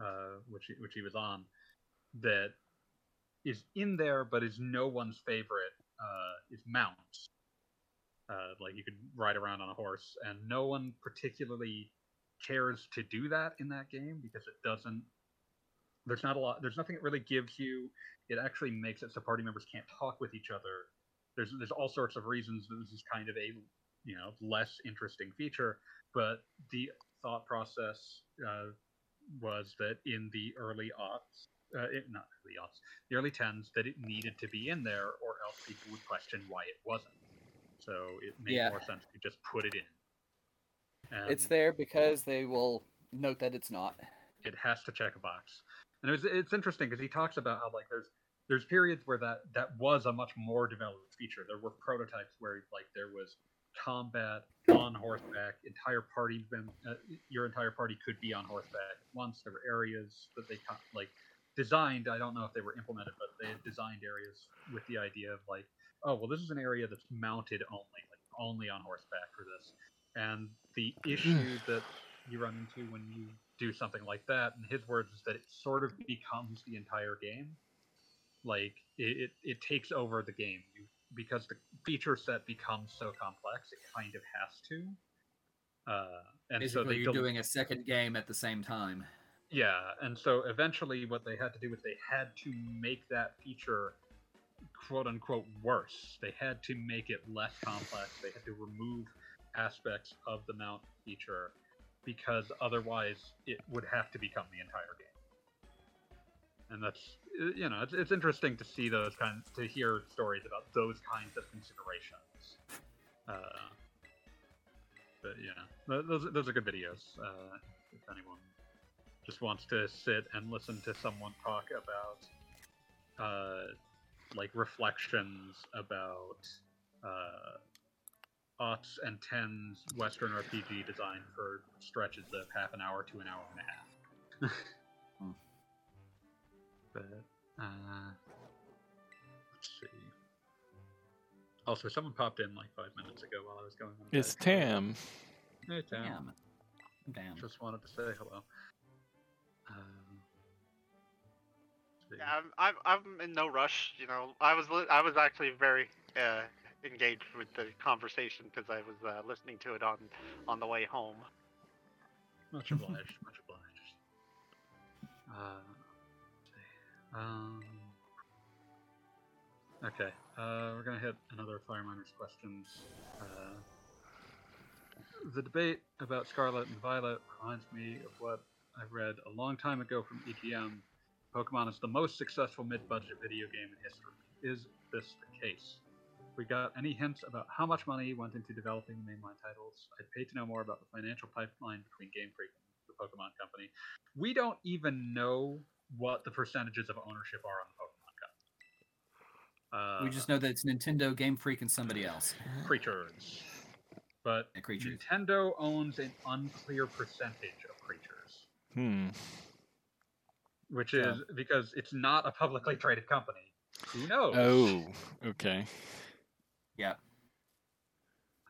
uh, which he, which he was on, that is in there but is no one's favorite. Uh, is mounts. Uh, like you could ride around on a horse, and no one particularly cares to do that in that game because it doesn't. There's not a lot. There's nothing it really gives you. It actually makes it so party members can't talk with each other. There's there's all sorts of reasons that this is kind of a you know less interesting feature, but the thought process uh, was that in the early aughts, uh, it, not early aughts, the early tens, that it needed to be in there, or else people would question why it wasn't. So it made Yeah. more sense to just put it in. It's there because they will note that it's not. It has to check a box, and it was, it's interesting because he talks about how like there's there's periods where that that was a much more developed feature. There were prototypes where like there was combat on horseback. Entire party, uh, your entire party could be on horseback at once. There were areas that they like designed. I don't know if they were implemented, but they designed areas with the idea of like, oh well, this is an area that's mounted only, like only on horseback for this. And the issue that you run into when you do something like that, in his words, is that it sort of becomes the entire game. Like it, it, it takes over the game you, because the feature set becomes so complex. It kind of has to. Uh, and so Basically, they you're del- doing a second game at the same time. yeah, and so eventually, what they had to do was they had to make that feature "quote unquote" worse. They had to make it less complex. They had to remove aspects of the mount feature because otherwise, it would have to become the entire game. And that's uh, you know, it's, it's interesting to see those kinds to hear stories about those kinds of considerations. Uh, but yeah, those those are good videos. Uh, if anyone just wants to sit and listen to someone talk about uh, like reflections about uh, aughts and tens Western RPG design for stretches of half an hour to an hour and a half. But uh, let's see. Also, someone popped in like five minutes ago while I was going on. It's back. Tam. Hey, Tam. Damn. Damn. Just wanted to say hello. Um. Yeah, I'm, I'm I'm in no rush. You know, I was li- I was actually very uh, engaged with the conversation because I was uh, listening to it on on the way home. Much obliged. much obliged. Uh, let's see. Um, okay. Uh, we're gonna hit another Fire Miners questions. Uh, the debate about Scarlet and Violet reminds me of what I read a long time ago from EGM. Pokemon is the most successful mid-budget video game in history. Is this the case? We got any hints about how much money went into developing the mainline titles? I'd pay to know more about the financial pipeline between Game Freak and the Pokemon Company. We don't even know what the percentages of ownership are on the Pokemon Company. Uh, we just know that it's Nintendo, Game Freak, and somebody else. creatures, but Yeah, creatures. Nintendo owns an unclear percentage of creatures, Hmm. which Yeah. is because it's not a publicly traded company. Who knows? Oh, okay. Yeah.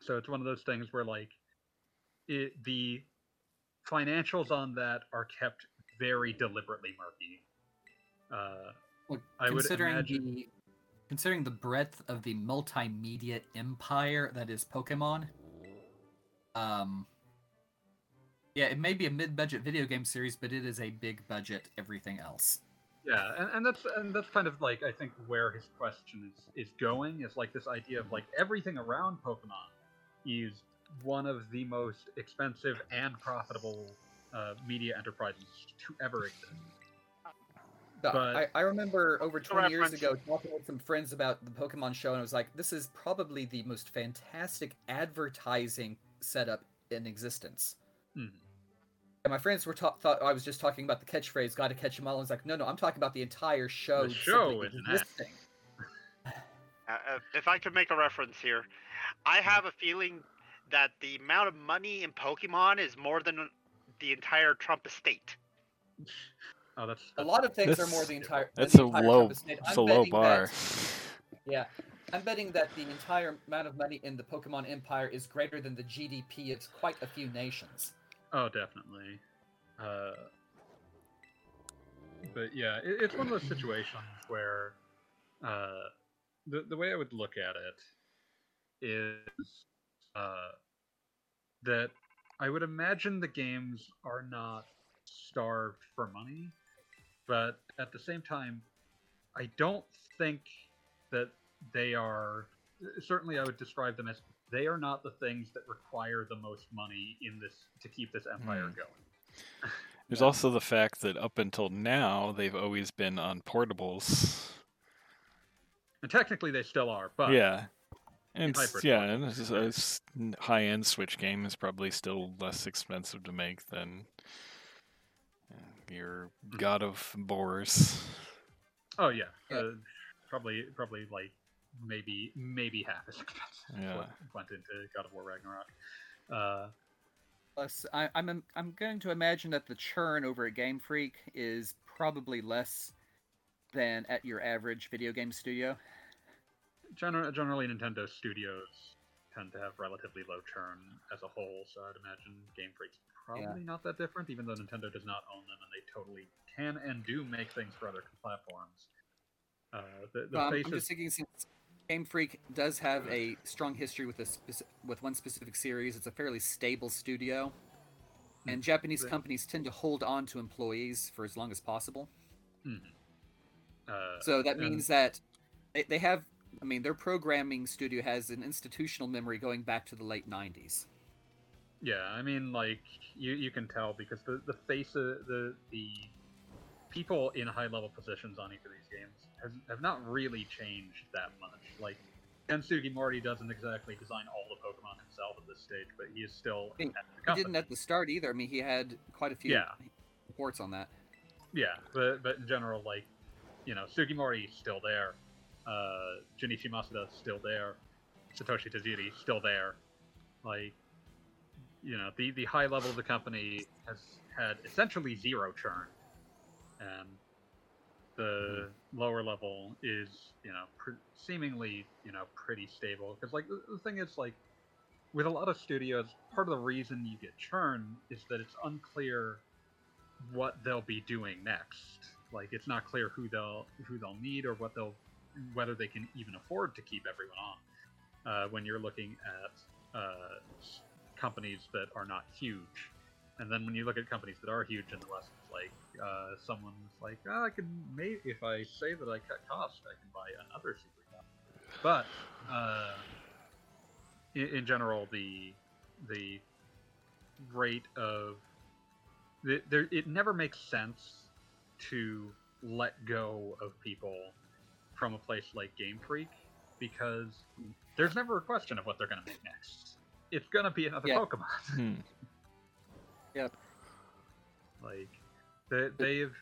So it's one of those things where like it the financials on that are kept very deliberately murky. Uh, Well, I would considering imagine- the considering the breadth of the multimedia empire that is Pokemon, um, yeah, it may be a mid-budget video game series, but it is a big budget everything else. yeah, and, and that's and that's kind of like I think where his question is is going is like this idea of like everything around Pokemon is one of the most expensive and profitable uh, media enterprises to ever exist. But But- I, I remember over For 20 years ago talking with some friends about the Pokemon show, and I was like, this is probably the most fantastic advertising setup in existence. Mhm. And my friends were ta- thought I was just talking about the catchphrase "Got to catch 'em all." I was like, no, no, I'm talking about the entire show. The show is an ad. existing. Uh, uh, if I could make a reference here, I have a feeling that the amount of money in Pokemon is more than the entire Trump estate. Oh, that's, A lot of things are more the entire. That's the a entire low, Trump it's a low bar. that- yeah, I'm betting that the entire amount of money in the Pokemon Empire is greater than the GDP of quite a few nations. Oh, definitely. Uh, but yeah, it, it's one of those situations where uh, the the way I would look at it is uh, that I would imagine the games are not starved for money, but at the same time, I don't think that they are. Certainly, I would describe them as they are not the things that require the most money in this to keep this empire Hmm. going. There's also the fact that up until now they've always been on portables. And technically, they still are, but yeah. And s- hybrid yeah, one. and it's- a s- n- high-end Switch game is probably still less expensive to make than your Hmm. God of Wars. oh yeah, Yeah. Uh, probably probably like maybe maybe half as expensive as Yeah. what went into God of War Ragnarok. Uh, Plus, I, I'm im- I'm going to imagine that the churn over at Game Freak is probably less than at your average video game studio. Gener- generally, Nintendo studios tend to have relatively low churn as a whole, so I'd imagine Game Freak's probably not that different, even though Nintendo does not own them and they totally can and do make things for other platforms. Uh, the the Um, I'm just thinking since Game Freak does have a strong history with a speci- with one specific series, it's a fairly stable studio, and Japanese Right. companies tend to hold on to employees for as long as possible. uh, So that and- means that they, they have. I mean, their programming studio has an institutional memory going back to the late '90s. Yeah, I mean, like you, you can tell because the the face of the the people in high level positions on each of these games has, have not really changed that much. Like Ken Sugimori doesn't exactly design all the Pokemon himself at this stage, but he is still He- at the He didn't at the start either. I mean, he had quite a few Yeah. reports on that. Yeah, but but in general, like you know, Sugimori is still there, uh, Junichi Masuda's still there, Satoshi Tajiri still there. Like, you know, the the high level of the company has had essentially zero churn, and the lower level is you know pr- seemingly you know pretty stable. Because like the, the thing is like with a lot of studios, part of the reason you get churn is that it's unclear what they'll be doing next. Like it's not clear who they'll who they'll need or what they'll whether they can even afford to keep everyone on. Uh, when you're looking at uh, companies that are not huge, and then when you look at companies that are huge in the West, it's like uh, someone's like, oh, I can maybe if I say that I cut costs, I can buy another super cup. But uh, in, in general, the the rate of the, there, it never makes sense to let go of people from a place like Game Freak because there's never a question of what they're going to make next. It's going to be another Yeah. Pokemon. Hmm. Like they, they've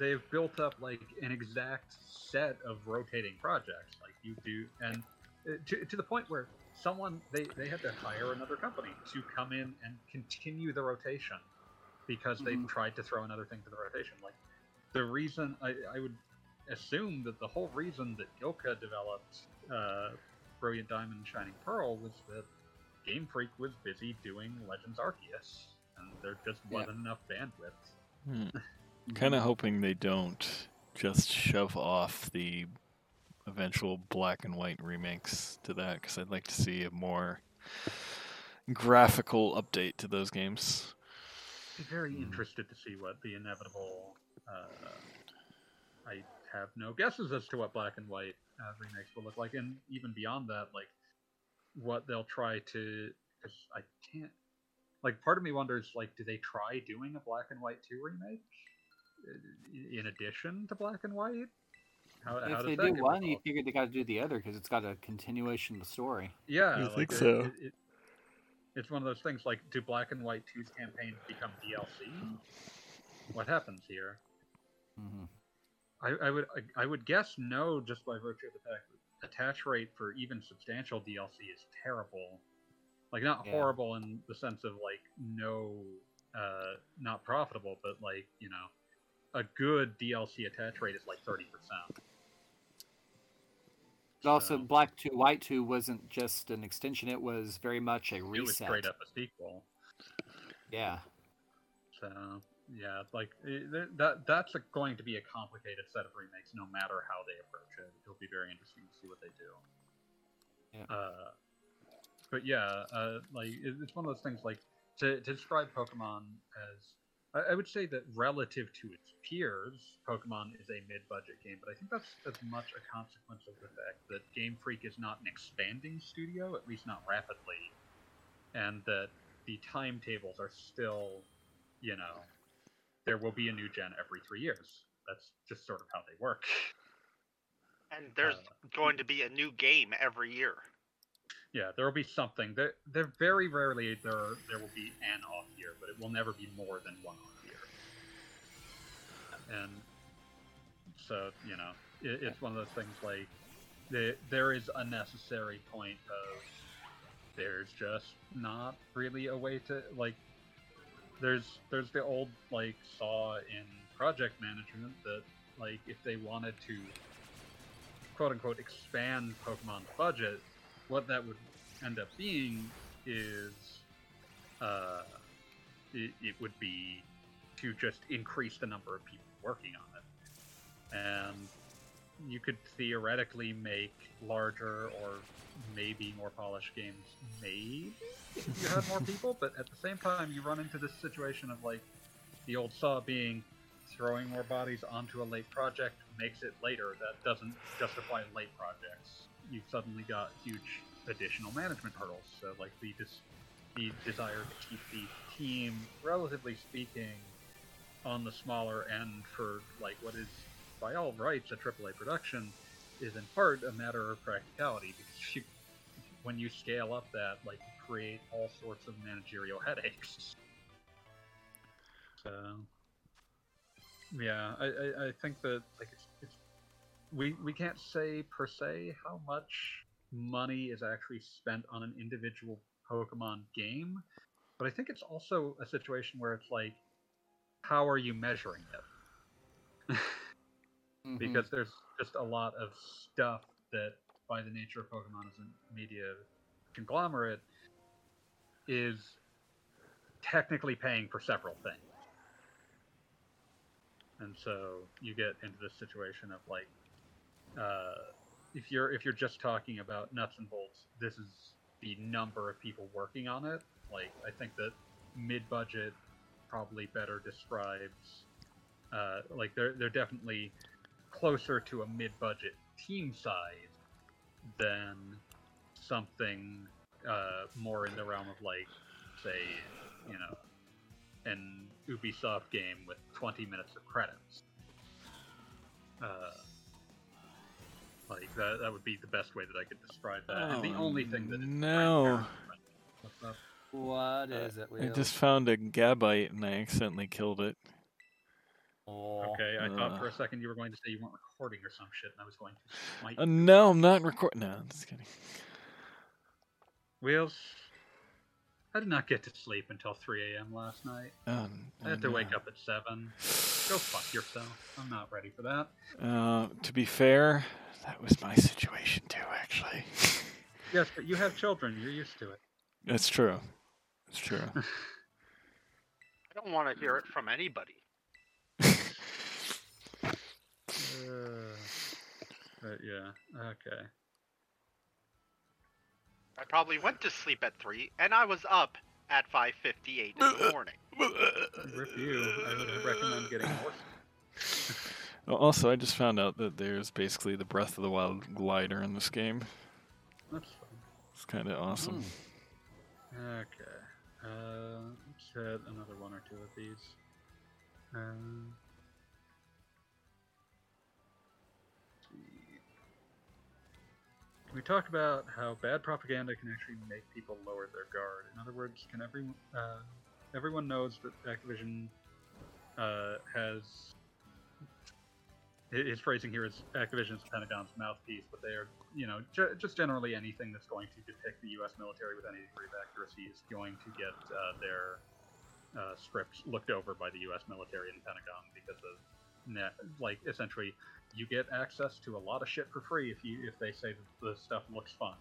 they've built up like an exact set of rotating projects. Like you do, and uh, to, to the point where someone they they had to hire another company to come in and continue the rotation because they Mhm. tried to throw another thing to the rotation. Like the reason I, I would assume that the whole reason that ILCA developed uh, Brilliant Diamond and Shining Pearl was that Game Freak was busy doing Legends Arceus, and there just wasn't enough bandwidth. Hmm. Kind of hoping they don't just shove off the eventual black and white remakes to that, because I'd like to see a more graphical update to those games. Be very Hmm. interested to see what the inevitable. Uh, I have no guesses as to what black and white uh, remakes will look like, and even beyond that, like what they'll try to. Because I can't. Like, part of me wonders, like, do they try doing a black and white two remake uh, in addition to black and white? How, how If does they do get one, you figure they got to do the other because it's got a continuation of the story. Yeah, I like, think it- so? It, it, it's one of those things like, do Black and White 2's campaigns become DLC? What happens here? hmm I, I would I, I would guess no, just by virtue of the fact that attach rate for even substantial DLC is terrible. Like not Yeah. horrible in the sense of like no, uh, not profitable, but like you know, a good DLC attach rate is like thirty percent. But also, So- Black Two, White Two wasn't just an extension; it was very much a It was reset. straight up a sequel. Yeah, So yeah, like eh, th- that that's a, going to be a complicated set of remakes, no matter how they approach it. It'll be very interesting to see what they do. Yeah. Uh, but yeah, uh, like it, it's one of those things. Like to, to describe Pokemon as, I, I would say that relative to its peers, Pokemon is a mid-budget game. But I think that's as much a consequence of the fact that Game Freak is not an expanding studio, at least not rapidly, and that the timetables are still, you know, there will be a new gen every three years. That's just sort of how they work. And there's Uh, going to be a new game every year. Yeah, there will be something. There, there very rarely there there will be an off year, but it will never be more than one off year. And so you know, it, it's one of those things like the, there is a necessary point of there's just not really a way to like. There's there's the old like saw in project management that like if they wanted to quote unquote expand Pokemon's budget, what that would end up being is uh, it, it would be to just increase the number of people working on it. And you could theoretically make larger or maybe more polished games, maybe if you had more people, but at the same time, you run into this situation of like the old saw being throwing more bodies onto a late project makes it later. That doesn't justify late projects. You've suddenly got huge additional management hurdles. So, like the dis- the desire to keep the team, relatively speaking, on the smaller end for like what is by all rights a AAA production is in part a matter of practicality because you, when you scale up that, like, you create all sorts of managerial headaches. So, yeah, I, I, I think that like it's, it's we we can't say per se how much money is actually spent on an individual Pokemon game, but I think it's also a situation where it's like, how are you measuring it? Mhm. because there's just a lot of stuff that, by the nature of Pokemon as a media conglomerate, is technically paying for several things. And so you get into this situation of like, uh, if you're if you're just talking about nuts and bolts, this is the number of people working on it. Like I think that mid-budget probably better describes uh, like they're they're definitely closer to a mid-budget team size than something uh, more in the realm of like say you know an Ubisoft game with 20 minutes of credits. Uh, like that, that would be the best way that I could describe that. and the Oh, only thing that is no. What's up? What Uh, is it? I just found a Gabite and I accidentally killed it. Oh. Okay, I thought for a Uh. second you were going to say you weren't recording or some shit, and I was going to smite Uh, no, I'm not recording. No, I'm just kidding. Wheels, I did not get to sleep until 3 a.m. last night. Um, I had to wake up at 7. Go fuck yourself. I'm not ready for that. Uh, to be fair, that was my situation too, actually. Yes, but you have children. You're used to it. That's true. It's true. I don't want to hear it from anybody. But yeah, okay. I probably went to sleep at three, and I was up at 5:58 in the morning. Rip you. I would recommend getting more. Also, I just found out that there's basically the Breath of the Wild glider in this game. That's fine. It's kind of awesome. Okay. Uh, let's hit another one or two of these. Um, We talked about how bad propaganda can actually make people lower their guard. In other words, can everyone uh, everyone knows that Activision uh, has hi- his phrasing here is Activision is the Pentagon's mouthpiece, but they are, you know, ju- just generally anything that's going to depict the U.S. military with any degree of accuracy is going to get uh, their uh, scripts looked over by the U.S. military and the Pentagon because of like essentially you get access to a lot of shit for free if you if they say that the stuff looks fun.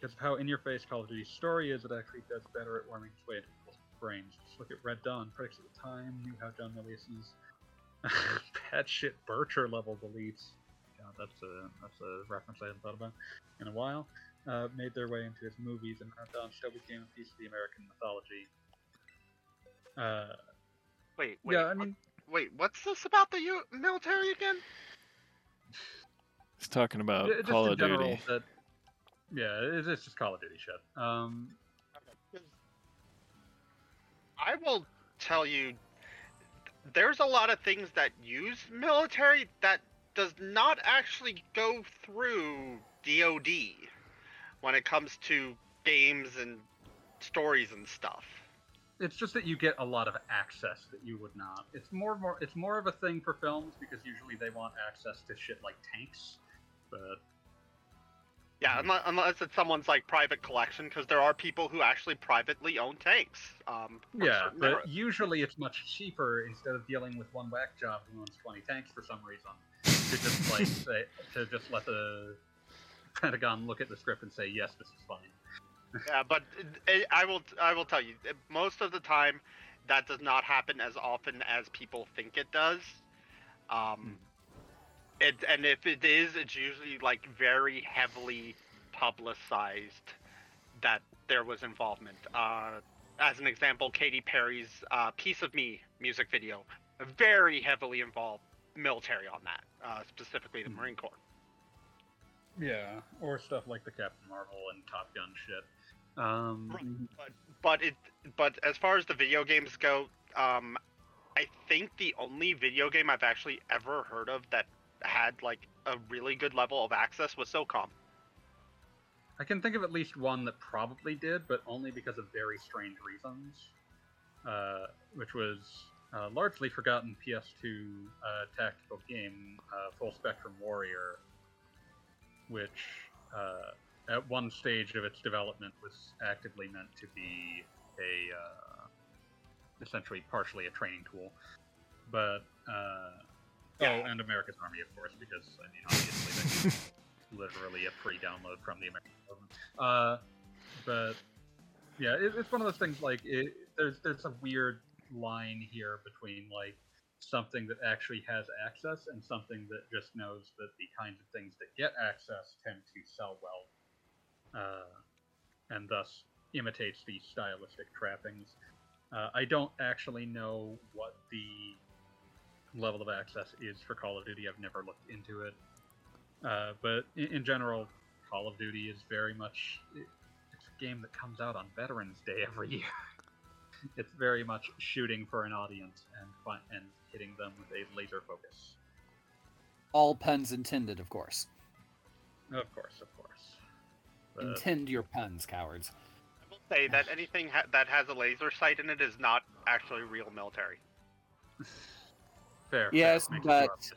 Because of how in your face Call of Duty's story is, it actually does better at worming its way into people's brains. Just look at Red Dawn. Critics at the time knew how John Milius's bad shit Bircher level deletes. God, that's a that's a reference I hadn't thought about in a while. Uh, made their way into his movies, and Red Dawn still became a piece of the American mythology. Uh, Wait, wait, yeah, I mean, wait. What's this about the U- military again? He's talking about ju- just Call in of general Duty. that yeah, it's, it's just Call of Duty shit. Um, I will tell you, there's a lot of things that use military that does not actually go through DoD when it comes to games and stories and stuff. It's just that you get a lot of access that you would not. It's more more it's more of a thing for films because usually they want access to shit like tanks. But Yeah, unless, unless it's someone's like private collection, because there are people who actually privately own tanks. Um, yeah, but usually it's much cheaper instead of dealing with one whack job who owns twenty tanks for some reason to just like say to just let the Pentagon look at the script and say yes, this is fine. Yeah, but I will I will tell you, most of the time, that does not happen as often as people think it does. Um, it and if it is, it's usually like very heavily publicized that there was involvement. Uh, as an example, Katy Perry's uh, "Piece of Me" music video, very heavily involved military on that, uh, specifically the Hmm. Marine Corps. Yeah, or stuff like the Captain Marvel and Top Gun shit. Um, but it but as far as the video games go um i think the only video game i've actually ever heard of that had like a really good level of access was socom I can think of at least one that probably did, but only because of very strange reasons. Uh, which was uh, largely forgotten PS2 uh, tactical game, uh, Full Spectrum Warrior, which uh, at one stage of its development was actively meant to be a uh, essentially partially a training tool, but uh, Yeah. oh, and America's Army, of course, because I mean obviously they literally a free download from the American government. Uh, but yeah, it, it's one of those things like it, there's there's a weird line here between like something that actually has access and something that just knows that the kinds of things that get access tend to sell well, uh, and thus imitates these stylistic trappings. Uh, I don't actually know what the level of access is for Call of Duty. I've never looked into it. Uh, but in, in general, Call of Duty is very much it, it's a game that comes out on Veterans Day every year. it's very much shooting for an audience and and hitting them with a laser focus. All puns intended, of course. Of course, of course. But, Intend your puns, cowards. i will say that anything ha- that has a laser sight in it is not actually real military fair. fair, Yes, makes it but- obvious.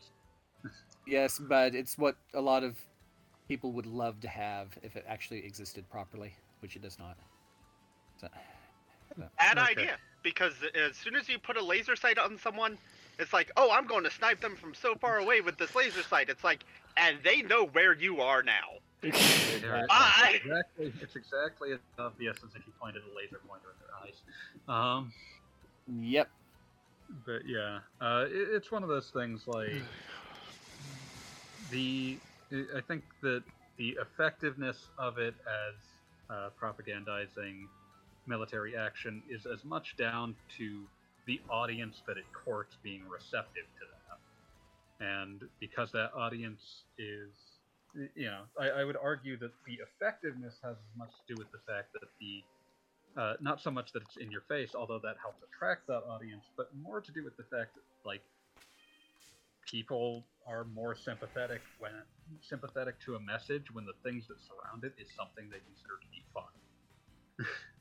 Yes, but it's what a lot of people would love to have if it actually existed properly, which it does not. So, Bad Okay. idea. Because as soon as you put a laser sight on someone, it's like, oh, I'm going to snipe them from so far away with this laser sight. It's like, and they know where you are now. There it Ah! Exactly, it's exactly as obvious as if you pointed a laser pointer at their eyes. Um, yep. but yeah, uh, it, it's one of those things like the. I- I think that the effectiveness of it as uh, propagandizing military action is as much down to the audience that it courts being receptive to that. And because that audience is, you know, I, I would argue that the effectiveness has as much to do with the fact that the, uh, not so much that it's in your face, although that helps attract that audience, but more to do with the fact that, like, people are more sympathetic when sympathetic to a message when the things that surround it is something they consider to be fun.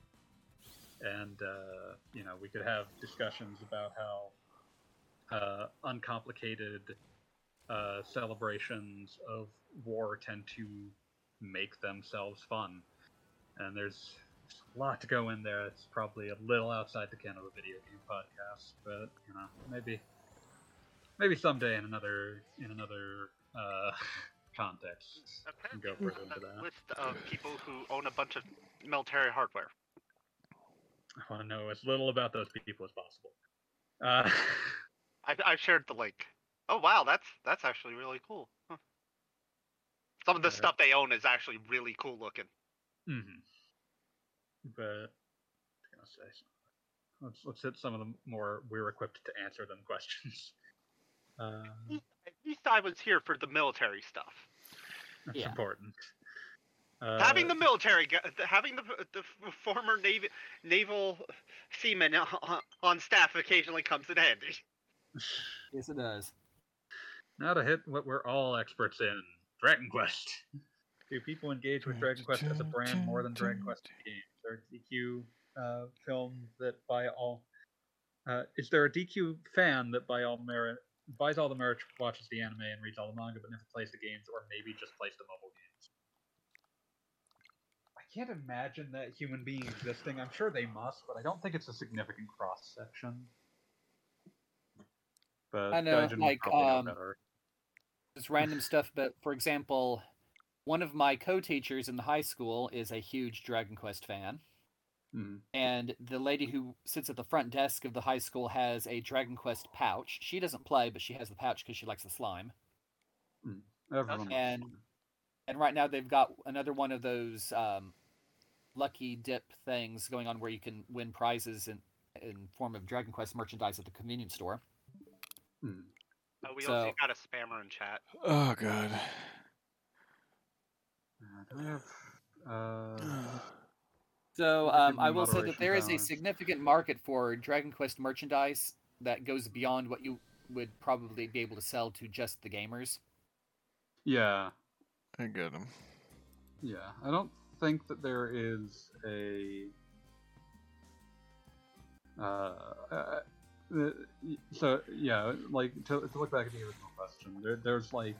and uh, you know, we could have discussions about how uh, uncomplicated uh, celebrations of war tend to make themselves fun. And there's, a lot to go in there. It's probably a little outside the can of a video game podcast, but you know, maybe maybe someday in another in another uh, context. can go Apparently, further into a that. list of people who own a bunch of military hardware. I want to know as little about those people as possible. Uh, I, I shared the link. Oh wow, that's that's actually really cool. Huh. Some of the Yeah. stuff they own is actually really cool looking. mhm. But gonna say let's let's hit some of the more we're equipped to answer them questions. Uh, At least I was here for the military stuff. that's Yeah. important. Uh, having the military, having the, the former naval naval seaman on, on staff occasionally comes in handy. Yes, it does. now to hit what we're all experts in: Dragon Quest. Do people engage with Dragon Quest as a brand more than Dragon Quest as a game? Is there a DQ uh, film that by all? Uh, is there a DQ fan that by all merit buys all the merch, watches the anime, and reads all the manga, but never plays the games, or maybe just plays the mobile games? I can't imagine that human being existing. I'm sure they must, but I don't think it's a significant cross section. But I know, like, um, better. It's random stuff, but for example, one of my co-teachers in the high school is a huge Dragon Quest fan, Mhm. and the lady who sits at the front desk of the high school has a Dragon Quest pouch. She doesn't play, but she has the pouch because she likes the slime. Everyone and- And right now they've got another one of those um, lucky dip things going on where you can win prizes in in form of Dragon Quest merchandise at the convenience store. Mhm. Uh, we So- also got a spammer in chat. Oh god. Uh, do we have, uh, So um, I will say that moderation there is a significant market for Dragon Quest merchandise that goes beyond what you would probably be able to sell to just the gamers. yeah, I get them. yeah. I don't think that there is a. Uh, uh, uh, so yeah, like to, to look back at the original question, there, there's like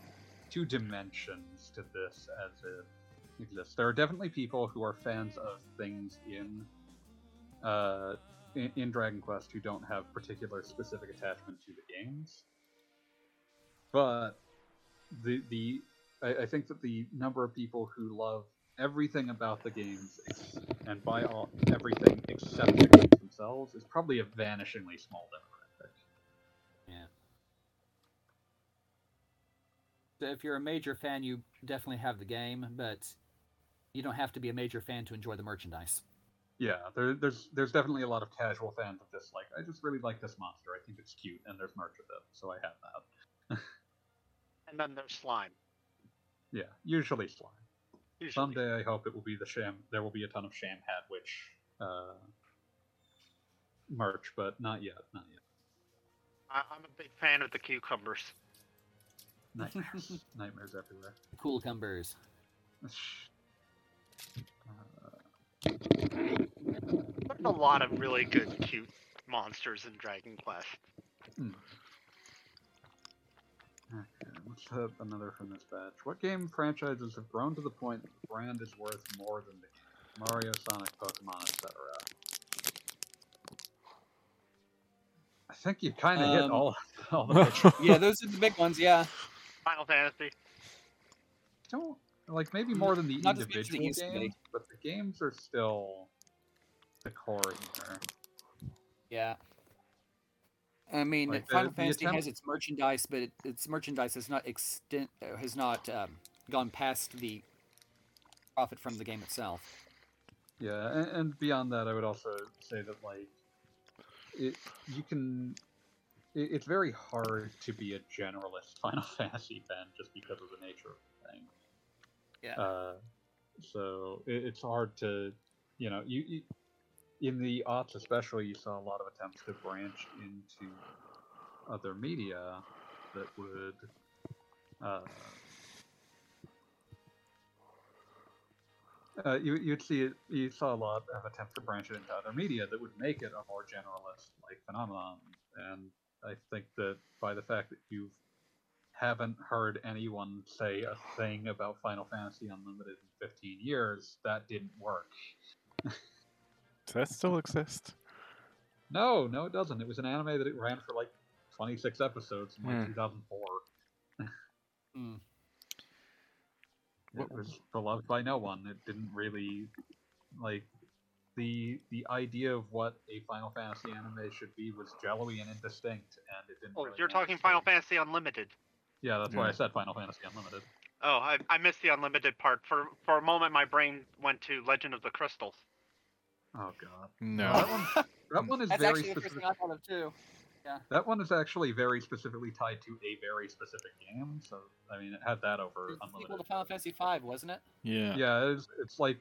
two dimensions to this as it exists. There are definitely people who are fans of things in, uh, in, in Dragon Quest who don't have particular specific attachment to the games, but the the I, I think that the number of people who love everything about the games and by all everything except the games themselves is probably a vanishingly small demographic. Yeah. So if you're a major fan, you definitely have the game, but you don't have to be a major fan to enjoy the merchandise. Yeah, there, there's there's definitely a lot of casual fans of this. Like, I just really like this monster. I think it's cute, and there's merch of it, so I have that. And then there's slime. Yeah, usually slime. Usually. Someday, I hope it will be the sham. There will be a ton of sham hat witch uh, merch, but not yet. Not yet. I, I'm a big fan of the cucumbers. Nightmares, nightmares everywhere. Cool cumbers. Uh, There's a lot of really good, cute monsters in Dragon Quest. What's that, another from this batch? What game franchises have grown to the point that the brand is worth more than the game? Mario, Sonic, Pokemon, etc. I think you kind of hit Um, all, all the Yeah, those are the big ones. Yeah. Final Fantasy. don't like maybe more than the Not as big as it individual used to be. games, but the games are still the core here. Yeah. I mean, Like, Final the Fantasy attempt- has its merchandise, but it, its merchandise has not extent has not um, gone past the profit from the game itself. Yeah, and, and beyond that, I would also say that like it, you can. It, it's very hard to be a generalist Final Fantasy fan just because of the nature of the thing. Yeah. Uh, so it, it's hard to, you know, you, you in the aughts especially, you saw a lot of attempts to branch into other media that would. Uh, Uh, you, you'd see it. You saw a lot of attempts to branch it into other media that would make it a more generalist like phenomenon. And I think that by the fact that you haven't heard anyone say a thing about Final Fantasy Unlimited in 15 years, that didn't work. Does that still exist? No, no, it doesn't. It was an anime that it ran for like 26 episodes in like Hmm. 2004. Hmm. It was beloved by no one. It didn't really like the the idea of what a Final Fantasy anime should be was jello-y and indistinct, and it didn't. Oh, really you're talking to- Final Fantasy Unlimited. Yeah, that's why I said Final Fantasy Unlimited. Oh, I, I missed the unlimited part. For for a moment, my brain went to Legend of the Crystals. Oh god, No. that one. That one is That's very actually the specific. thing I thought of too. That one is actually very specifically tied to a very specific game. So I mean, it had that over It's the sequel to Final Fantasy V, wasn't it? Yeah. Yeah, it's, it's like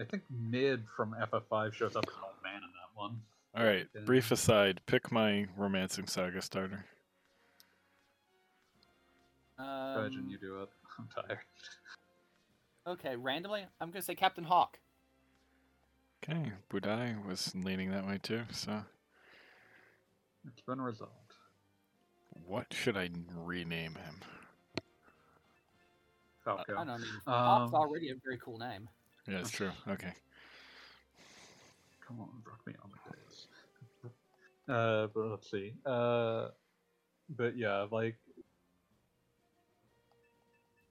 I think Mid from FF5 shows up as an old man in that one. All right. Yeah. Brief aside. Pick my romancing saga starter. Imagine Um, you do it. I'm tired. Okay, randomly, I'm gonna say Captain Hawk. Okay. Budai was leaning that way too. So, It's been resolved. what should I rename him? Falco. I don't know. I mean, Um, already a very cool name. Yeah, it's true. Okay. Come on, broke me on the days. Uh, but let's see. Uh, but yeah, like,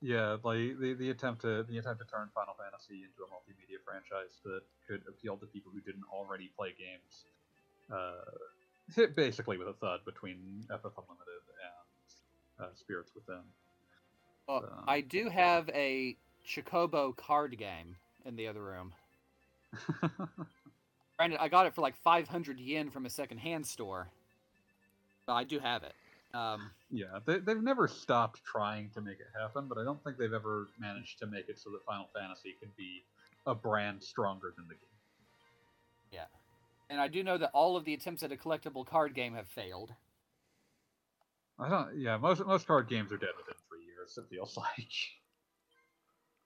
yeah, like the, the attempt to the attempt to turn Final Fantasy into a multimedia franchise that could appeal to people who didn't already play games, uh, hit basically with a thud between FF Unlimited and uh, Spirits Within. Well, so- I do have a Chocobo card game in the other room. Granted, I got it for like 500 yen from a secondhand store. But I do have it. Um, Yeah, they, they've never stopped trying to make it happen, but I don't think they've ever managed to make it so that Final Fantasy can be a brand stronger than the game. Yeah. And I do know that all of the attempts at a collectible card game have failed. I don't. Yeah, most most card games are dead within three years. It feels like.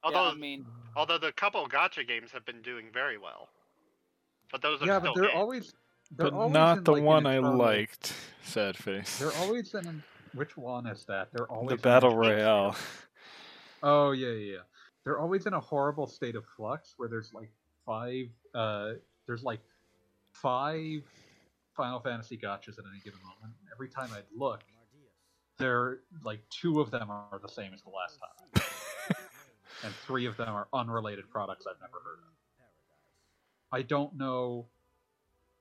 Although yeah, I mean, although the couple gacha games have been doing very well, but those are yeah, still but they're games. always. But not in, the like, one I liked. Sad face. They're always in. Which one is that? They're always the battle royale. Oh yeah, yeah, yeah. They're always in a horrible state of flux where there's like five. Uh, there's like five Final Fantasy gachas at any given moment. Every time I'd look, there like two of them are the same as the last time, and three of them are unrelated products I've never heard of. I don't know.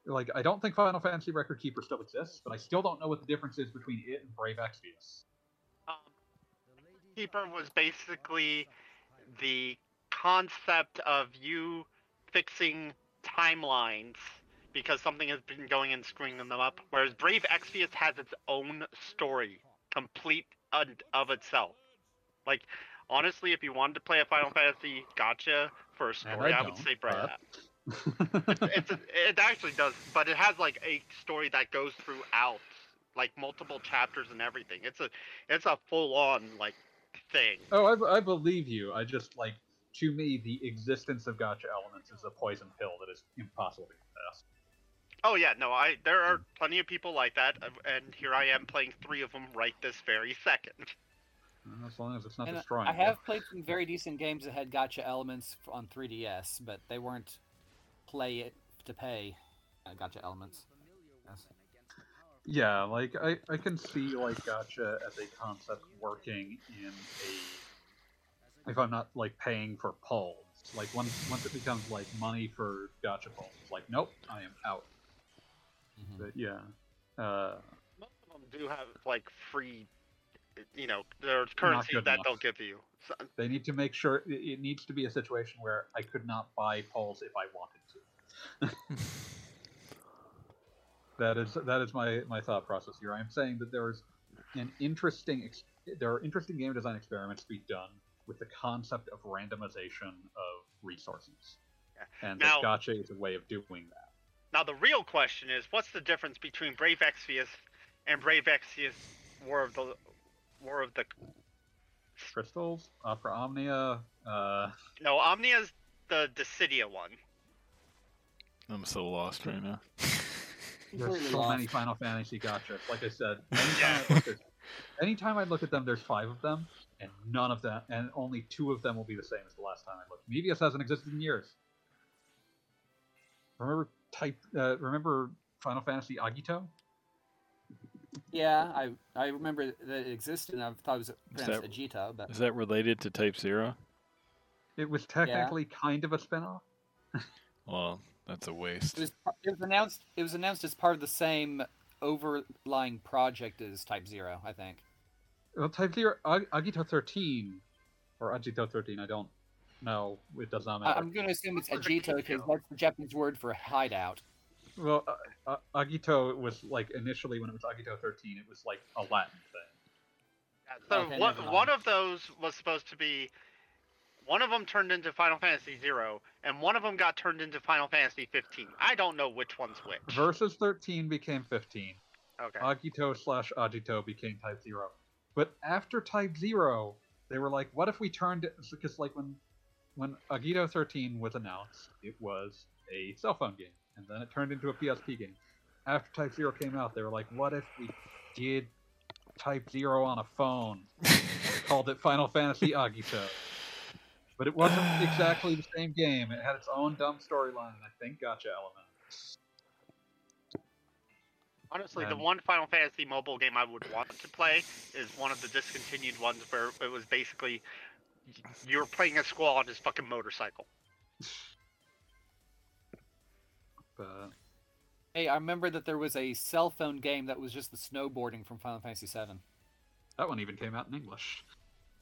Like, I don't think Final Fantasy Record Keeper still exists, but I still don't know what the difference is between it and Brave Exvius. Um, Keeper was basically the concept of you fixing timelines because something has been going and screwing them up, whereas Brave Exvius has its own story, complete of itself. Like, honestly, if you wanted to play a Final Fantasy gacha for a story, I I, would say Brave. But- it's a, it actually does, but it has like a story that goes throughout, like multiple chapters and everything. It's a it's a full on like thing. Oh, I believe you. I just like to me the existence of gacha elements is a poison pill that is impossible to contest. Oh yeah, no, I there are plenty of people like that, uh, and here I am playing three of them right this very second. As long as it's not And destroying. I you. have played some very decent games that had gacha elements on 3DS, but they weren't play it to pay uh, gacha elements. Yes. Yeah, like I, I can see like gacha as a concept working in a if I'm not like paying for polls. Like once once it becomes like money for gacha polls, it's like nope, I am out. Mhm. But yeah. Uh Most of them do have like free, you know, there's currency that enough. they'll give you. So, they need to make sure it, it needs to be a situation where I could not buy polls if I wanted to. that is that is my my thought process here. I am saying that there is an interesting ex- there are interesting game design experiments to be done with the concept of randomization of resources, and Now- that gacha is a way of doing that. now the real question is, what's the difference between Brave Exvius and Brave Exvius War of the War of the Crystals, Opera Omnia, uh, No, Omnia's the Dissidia one. I'm so lost right now. There's so many. Final Fantasy gachas. Like I said, anytime, I look at, anytime I look at them, there's five of them, and none of them, and only two of them will be the same as the last time I looked. Mebius hasn't existed in years. Remember type? Uh, remember Final Fantasy Agito? Yeah, I I remember that it existed, and I thought it was pronounced that- Agito, but Is that related to Type Zero? It was technically kind of a spin-off. Well, that's a waste. it was it was announced it was announced as part of the same overlying project as Type Zero, I think. Well, Type Zero, Ag- Agito 13, or Agito 13, I don't know. It does not matter. I'm going to assume it's Agito because that's the Japanese word for hideout. Well, uh, uh, Agito was like initially when it was Agito 13, it was like a Latin thing. Yeah, so Okay, one, one of those was supposed to be. One of them turned into Final Fantasy Zero, and one of them got turned into Final Fantasy 15. I don't know which one's which. Versus 13 became 15. Okay. Agito slash Agito became Type Zero. But after Type Zero, they were like, what if we turned it? Because like when when Agito 13 was announced, it was a cell phone game, and then it turned into a PSP game. After Type Zero came out, they were like, what if we did Type Zero on a phone? called it Final Fantasy Agito. But it wasn't exactly the same game. It had its own dumb storyline, I think gacha elements. Honestly, the Um, one Final Fantasy mobile game I would want to play is one of the discontinued ones where it was basically you were playing a squall on his fucking motorcycle. But Hey, I remember that there was a cell phone game that was just the snowboarding from Final Fantasy VII. That one even came out in English.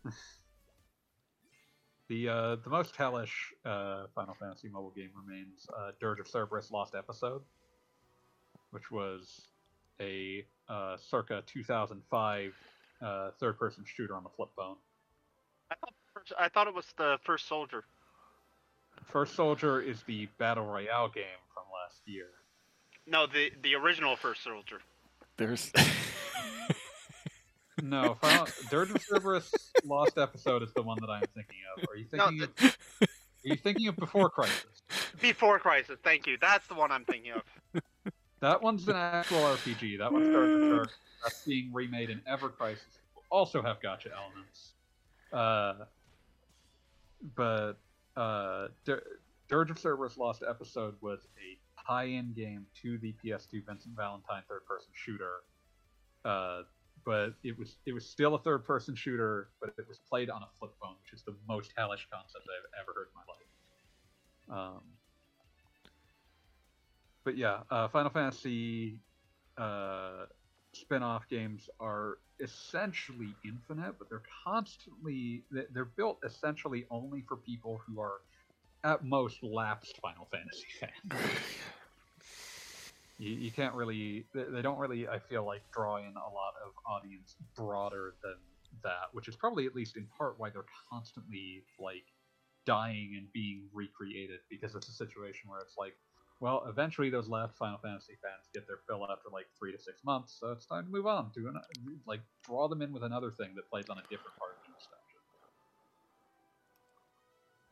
the uh, the most hellish uh, Final Fantasy mobile game remains uh, Dirge of Cerberus Lost Episode, which was a uh, circa 2005 uh, third-person shooter on the flip phone. I thought, first- I thought it was the first soldier. First Soldier is the battle royale game from last year. No, the the original first soldier. There's. No, Final, Dirge of Cerberus Lost Episode is the one that I'm thinking of. Are you No, thinking of? Are you thinking of Before Crisis? Before Crisis. Thank you. That's the one I'm thinking of. That one's an actual RPG. That one's Dirge of Cerberus. That's being remade in Ever Crisis. Also have gacha elements. Uh, but uh, Dir- Dirge of Cerberus Lost Episode was a tie-in game to the PS2 Vincent Valentine third-person shooter. Uh, but it was it was still a third-person shooter, but it was played on a flip phone, which is the most hellish concept I've ever heard in my life. Um, but yeah, uh, Final Fantasy uh, spin-off games are essentially infinite, but they're constantly they- they're built essentially only for people who are at most lapsed Final Fantasy fans. You, you can't really they, don't really I feel like draw in a lot of audience broader than that, which is probably at least in part why they're constantly like dying and being recreated because it's a situation where it's like well, eventually those last Final Fantasy fans get their fill after like three to six months, so it's time to move on to like draw them in with another thing that plays on a different part of the nostalgia.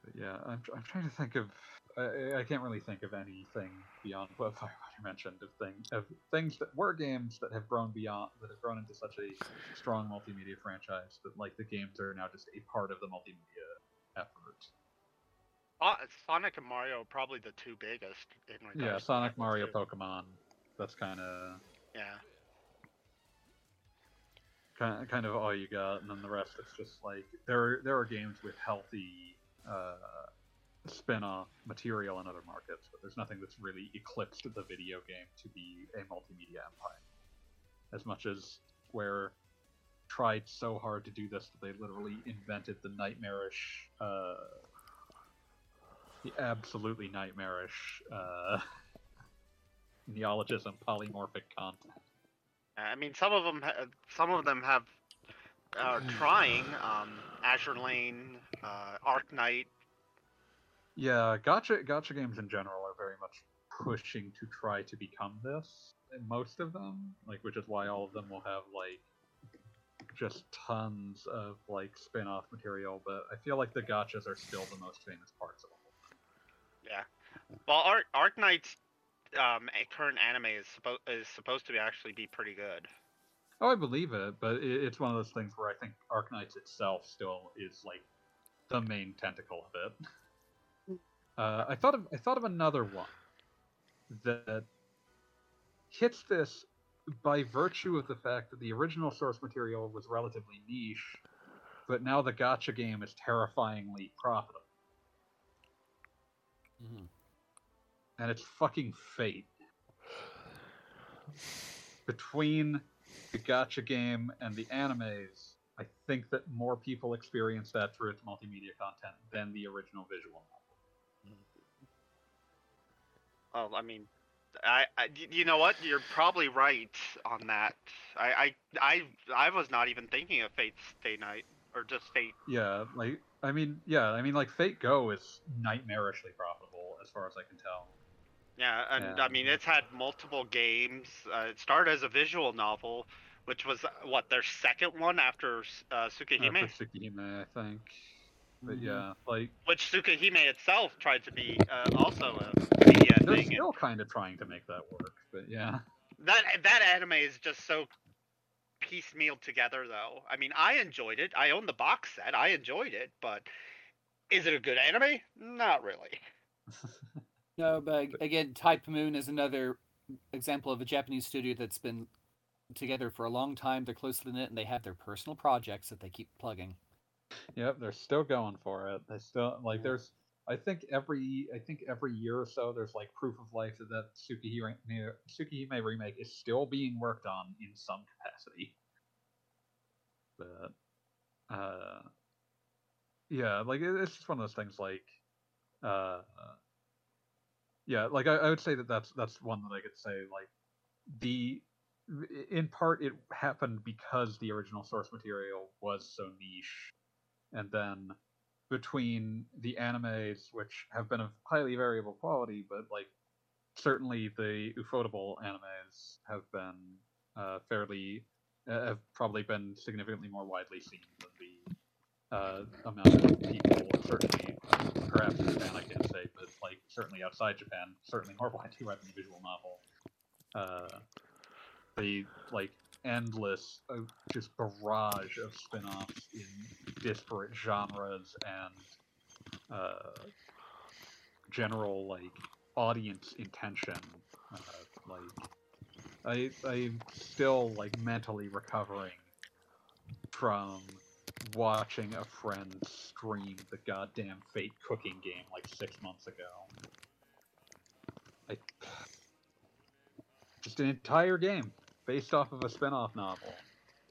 But yeah, I'm, I'm trying to think of. I, I can't really think of anything beyond what Firefighter mentioned of things of things that were games that have grown beyond that have grown into such a strong multimedia franchise that like the games are now just a part of the multimedia effort. Uh, Sonic and Mario are probably the two biggest in regards. Yeah, Sonic, Mario, too. Pokemon. That's kind of Yeah. kind kind of all you got, and then the rest is just like there are, there are games with healthy uh, spin-off material in other markets, but there's nothing that's really eclipsed the video game to be a multimedia empire. As much as Square tried so hard to do this that they literally invented the nightmarish, uh, the absolutely nightmarish uh, neologism polymorphic content. I mean, some of them, some of them have are trying. Um, Azur Lane, uh, Arknights. Yeah, gacha gacha games in general are very much pushing to try to become this. And most of them, like which is why all of them will have like just tons of like spin-off material, but I feel like the gachas are still the most famous parts of all. Yeah. Well, Arc Arknights' um, current anime is supposed is supposed to be actually be pretty good. Oh, I believe it, but it, it's one of those things where I think Arknights itself still is like the main tentacle of it. Uh, I thought of I thought of another one that hits this by virtue of the fact that the original source material was relatively niche, but now the gacha game is terrifyingly profitable, Mhm. and it's fucking fate. Between the gacha game and the animes, I think that more people experience that through its multimedia content than the original visual novel. Well, I mean, I, I you know what? You're probably right on that. I, I, I, I was not even thinking of Fate's Stay Night or just Fate. Yeah, like I mean, yeah, I mean, like Fate Go is nightmarishly profitable as far as I can tell. Yeah, and Yeah. I mean, it's had multiple games. Uh, it started as a visual novel, which was uh, what their second one after uh, After Tsukihime, I think. But Mhm. yeah, like which Tsukihime itself tried to be uh, also a media they're thing. and- still kind of trying to make that work. But yeah, That that anime is just so piecemeal together, though. I mean, I enjoyed it. I own the box set. I enjoyed it, but is it a good anime? Not really. No, but again, Type Moon is another example of a Japanese studio that's been together for a long time. They're close to the knit, and they have their personal projects that they keep plugging. Yep, they're still going for it. They still like there's. I think every I think every year or so there's like proof of life that that Tsukihime Tsukihime remake is still being worked on in some capacity. But uh yeah, like it- it's just one of those things like uh yeah, like I, I would say that that's that's one that I could say like the in part it happened because the original source material was so niche and then between the animes which have been of highly variable quality but like certainly the ufotable animes have been uh, fairly uh, have probably been significantly more widely seen than the uh, amount of people certainly perhaps in Japan I can't say but like certainly outside Japan certainly more widely read than the visual novel. Uh, the like endless uh, just barrage of spin-offs in disparate genres and uh, general like audience intention uh, like I I'm still like mentally recovering from watching a friend stream the goddamn Fate cooking game like six months ago. I just an entire game based off of a spin-off novel.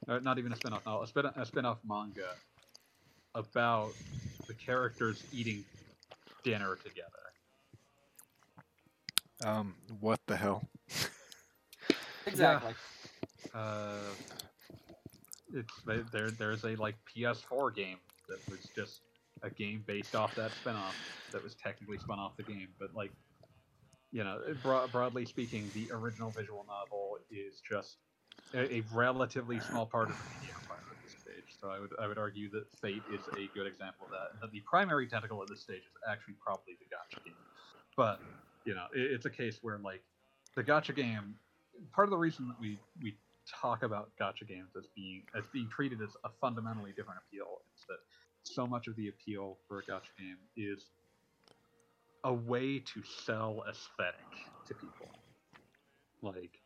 Uh, not even a spin-off novel, a, spin- a spin-off manga about the characters eating dinner together. Um, what the hell? Exactly. Uh, it's there. There's a like PS4 game that was just a game based off that spin-off that was technically spun off the game, but like, you know, eh, bro- broadly speaking, the original visual novel is just a, a relatively small part of the media empire at this stage. So I would I would argue that Fate is a good example of that. That the primary tentacle at this stage is actually probably the gacha game. But you know, it, it's a case where like the gacha game. Part of the reason that we we talk about gacha games as being as being treated as a fundamentally different appeal is that so much of the appeal for a gacha game is a way to sell aesthetic to people. Like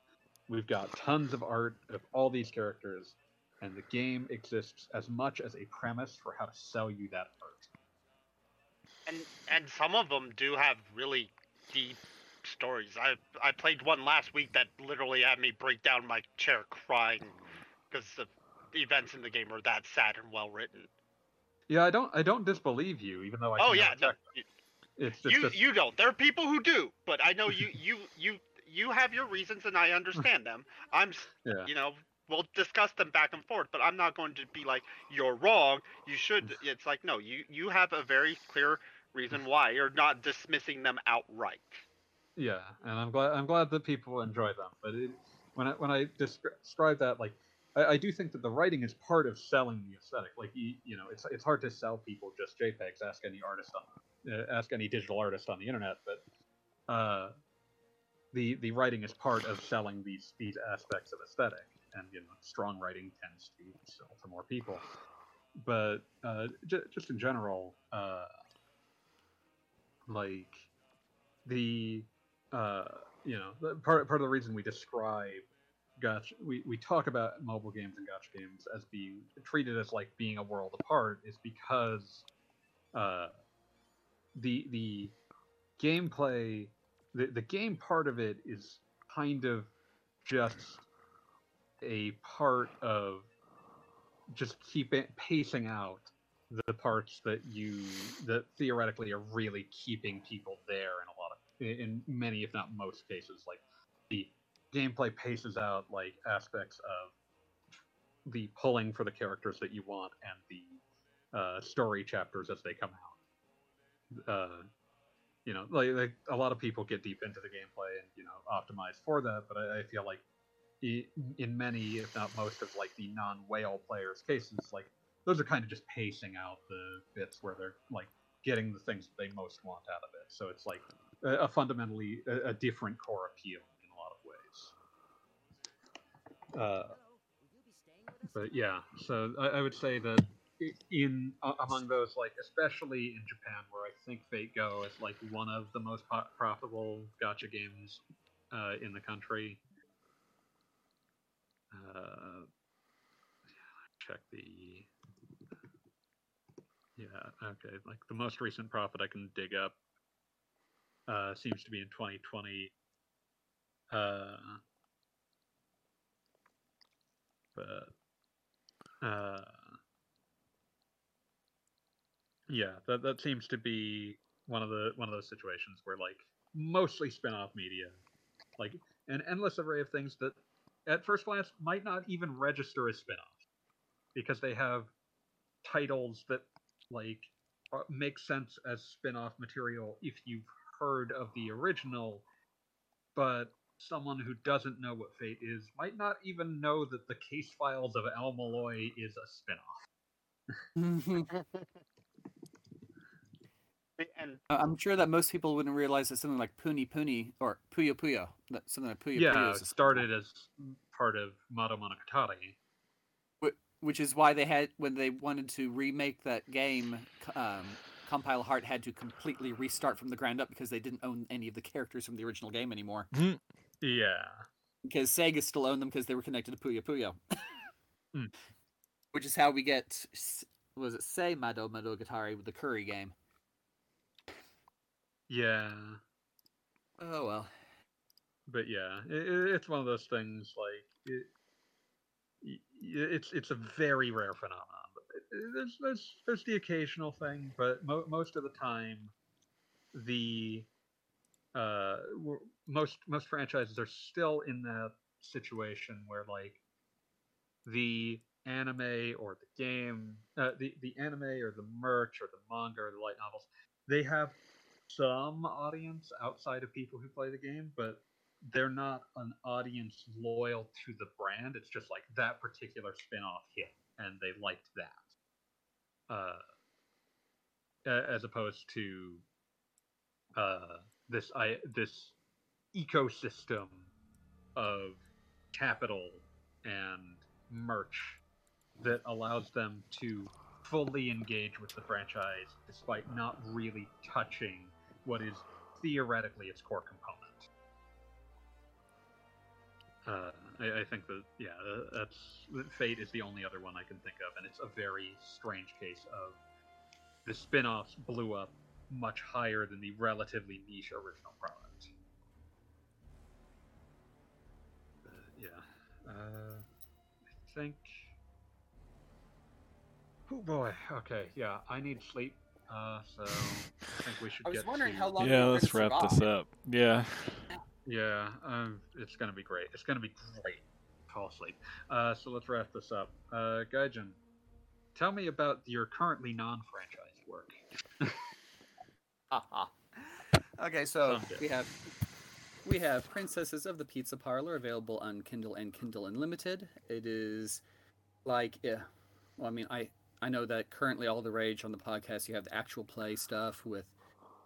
we've got tons of art of all these characters, and the game exists as much as a premise for how to sell you that art. and and some of them do have really deep stories. I I played one last week that literally had me break down my chair crying because the events in the game are that sad and well written. Yeah, I don't I don't disbelieve you, even though I Oh yeah, no. It's just you you don't. There are people who do, but I know you you you you have your reasons and I understand them. I'm yeah. you know we'll discuss them back and forth, but I'm not going to be like you're wrong. You should. It's like no, you you have a very clear reason why you're not dismissing them outright. Yeah, and I'm glad I'm glad that people enjoy them. But it, when I when I descri- describe that, like I, I do think that the writing is part of selling the aesthetic. Like you, you know, it's it's hard to sell people just JPEGs. Ask any artist on, ask any digital artist on the internet. But uh, the the writing is part of selling these these aspects of aesthetic, and you know, strong writing tends to sell to more people. But uh, j- just in general, uh, like the uh, you know part part of the reason we describe gacha we, we talk about mobile games and gacha games as being treated as like being a world apart is because uh, the the gameplay the, the game part of it is kind of just a part of just keeping pacing out the parts that you that theoretically are really keeping people there in a lot of in- in many if not most cases. Like the gameplay paces out like aspects of the pulling for the characters that you want and the uh, story chapters as they come out uh, you know like, like a lot of people get deep into the gameplay and you know optimize for that but i, I feel like in many if not most of like the non-whale players cases like those are kind of just pacing out the bits where they're like getting the things that they most want out of it. So it's like a, a fundamentally a, a different core appeal in a lot of ways. Uh, but yeah, so I, I would say that in uh, among those, like especially in Japan, where I think Fate Go is like one of the most po- profitable gacha games uh, in the country. Uh, check the yeah okay like the most recent profit i can dig up uh seems to be in 2020 uh but uh yeah that that seems to be one of the one of those situations where like mostly spin-off media like an endless array of things that at first glance might not even register as spin-offs because they have titles that like uh, make sense as spin-off material if you've heard of the original but someone who doesn't know what fate is might not even know that the case files of El-Melloi is a spin-off And I'm sure that most people wouldn't realize that something like Puni Puni or Puyo Puyo, that something like Puyo yeah Puyo it is started as part of Mado Monogatari. which is why they had when they wanted to remake that game, um, Compile Heart had to completely restart from the ground up because they didn't own any of the characters from the original game anymore. yeah Because Sega still owned them because they were connected to Puyo Puyo. Hmm. Which is how we get s- was it Sei Mado Monogatari with the Curry game. Yeah Oh well. but yeah, it, it's one of those things like it, it's it's a very rare phenomenon. But it- it- There's there's there's the occasional thing, but mo- most of the time, the uh most most franchises are still in that situation where like the anime or the game, uh, the the anime or the merch or the manga or the light novels, they have some audience outside of people who play the game, but they're not an audience loyal to the brand. It's just like that particular spin-off hit, and they liked that. Uh, as opposed to uh, this I this ecosystem of capital and merch that allows them to fully engage with the franchise despite not really touching what is theoretically its core component. Uh, I, I think that yeah, uh, that's that Fate is the only other one I can think of, and it's a very strange case of the spin-offs blew up much higher than the relatively niche original product. Uh, yeah, uh, I think. Oh boy. Okay. Yeah, I need sleep. Uh, so I think we should I was get wondering to- how long- Yeah, let's gonna wrap this up. Yeah. Yeah, um, it's gonna be great. It's gonna be great. Fall asleep. Uh, so let's wrap this up. Uh, Gaijin, tell me about your currently non-franchised work. okay, so Someday. we have we have Princesses of the Pizza Parlor available on Kindle and Kindle Unlimited. It is like yeah, well, I mean, I I know that currently all the rage on the podcast you have the actual play stuff with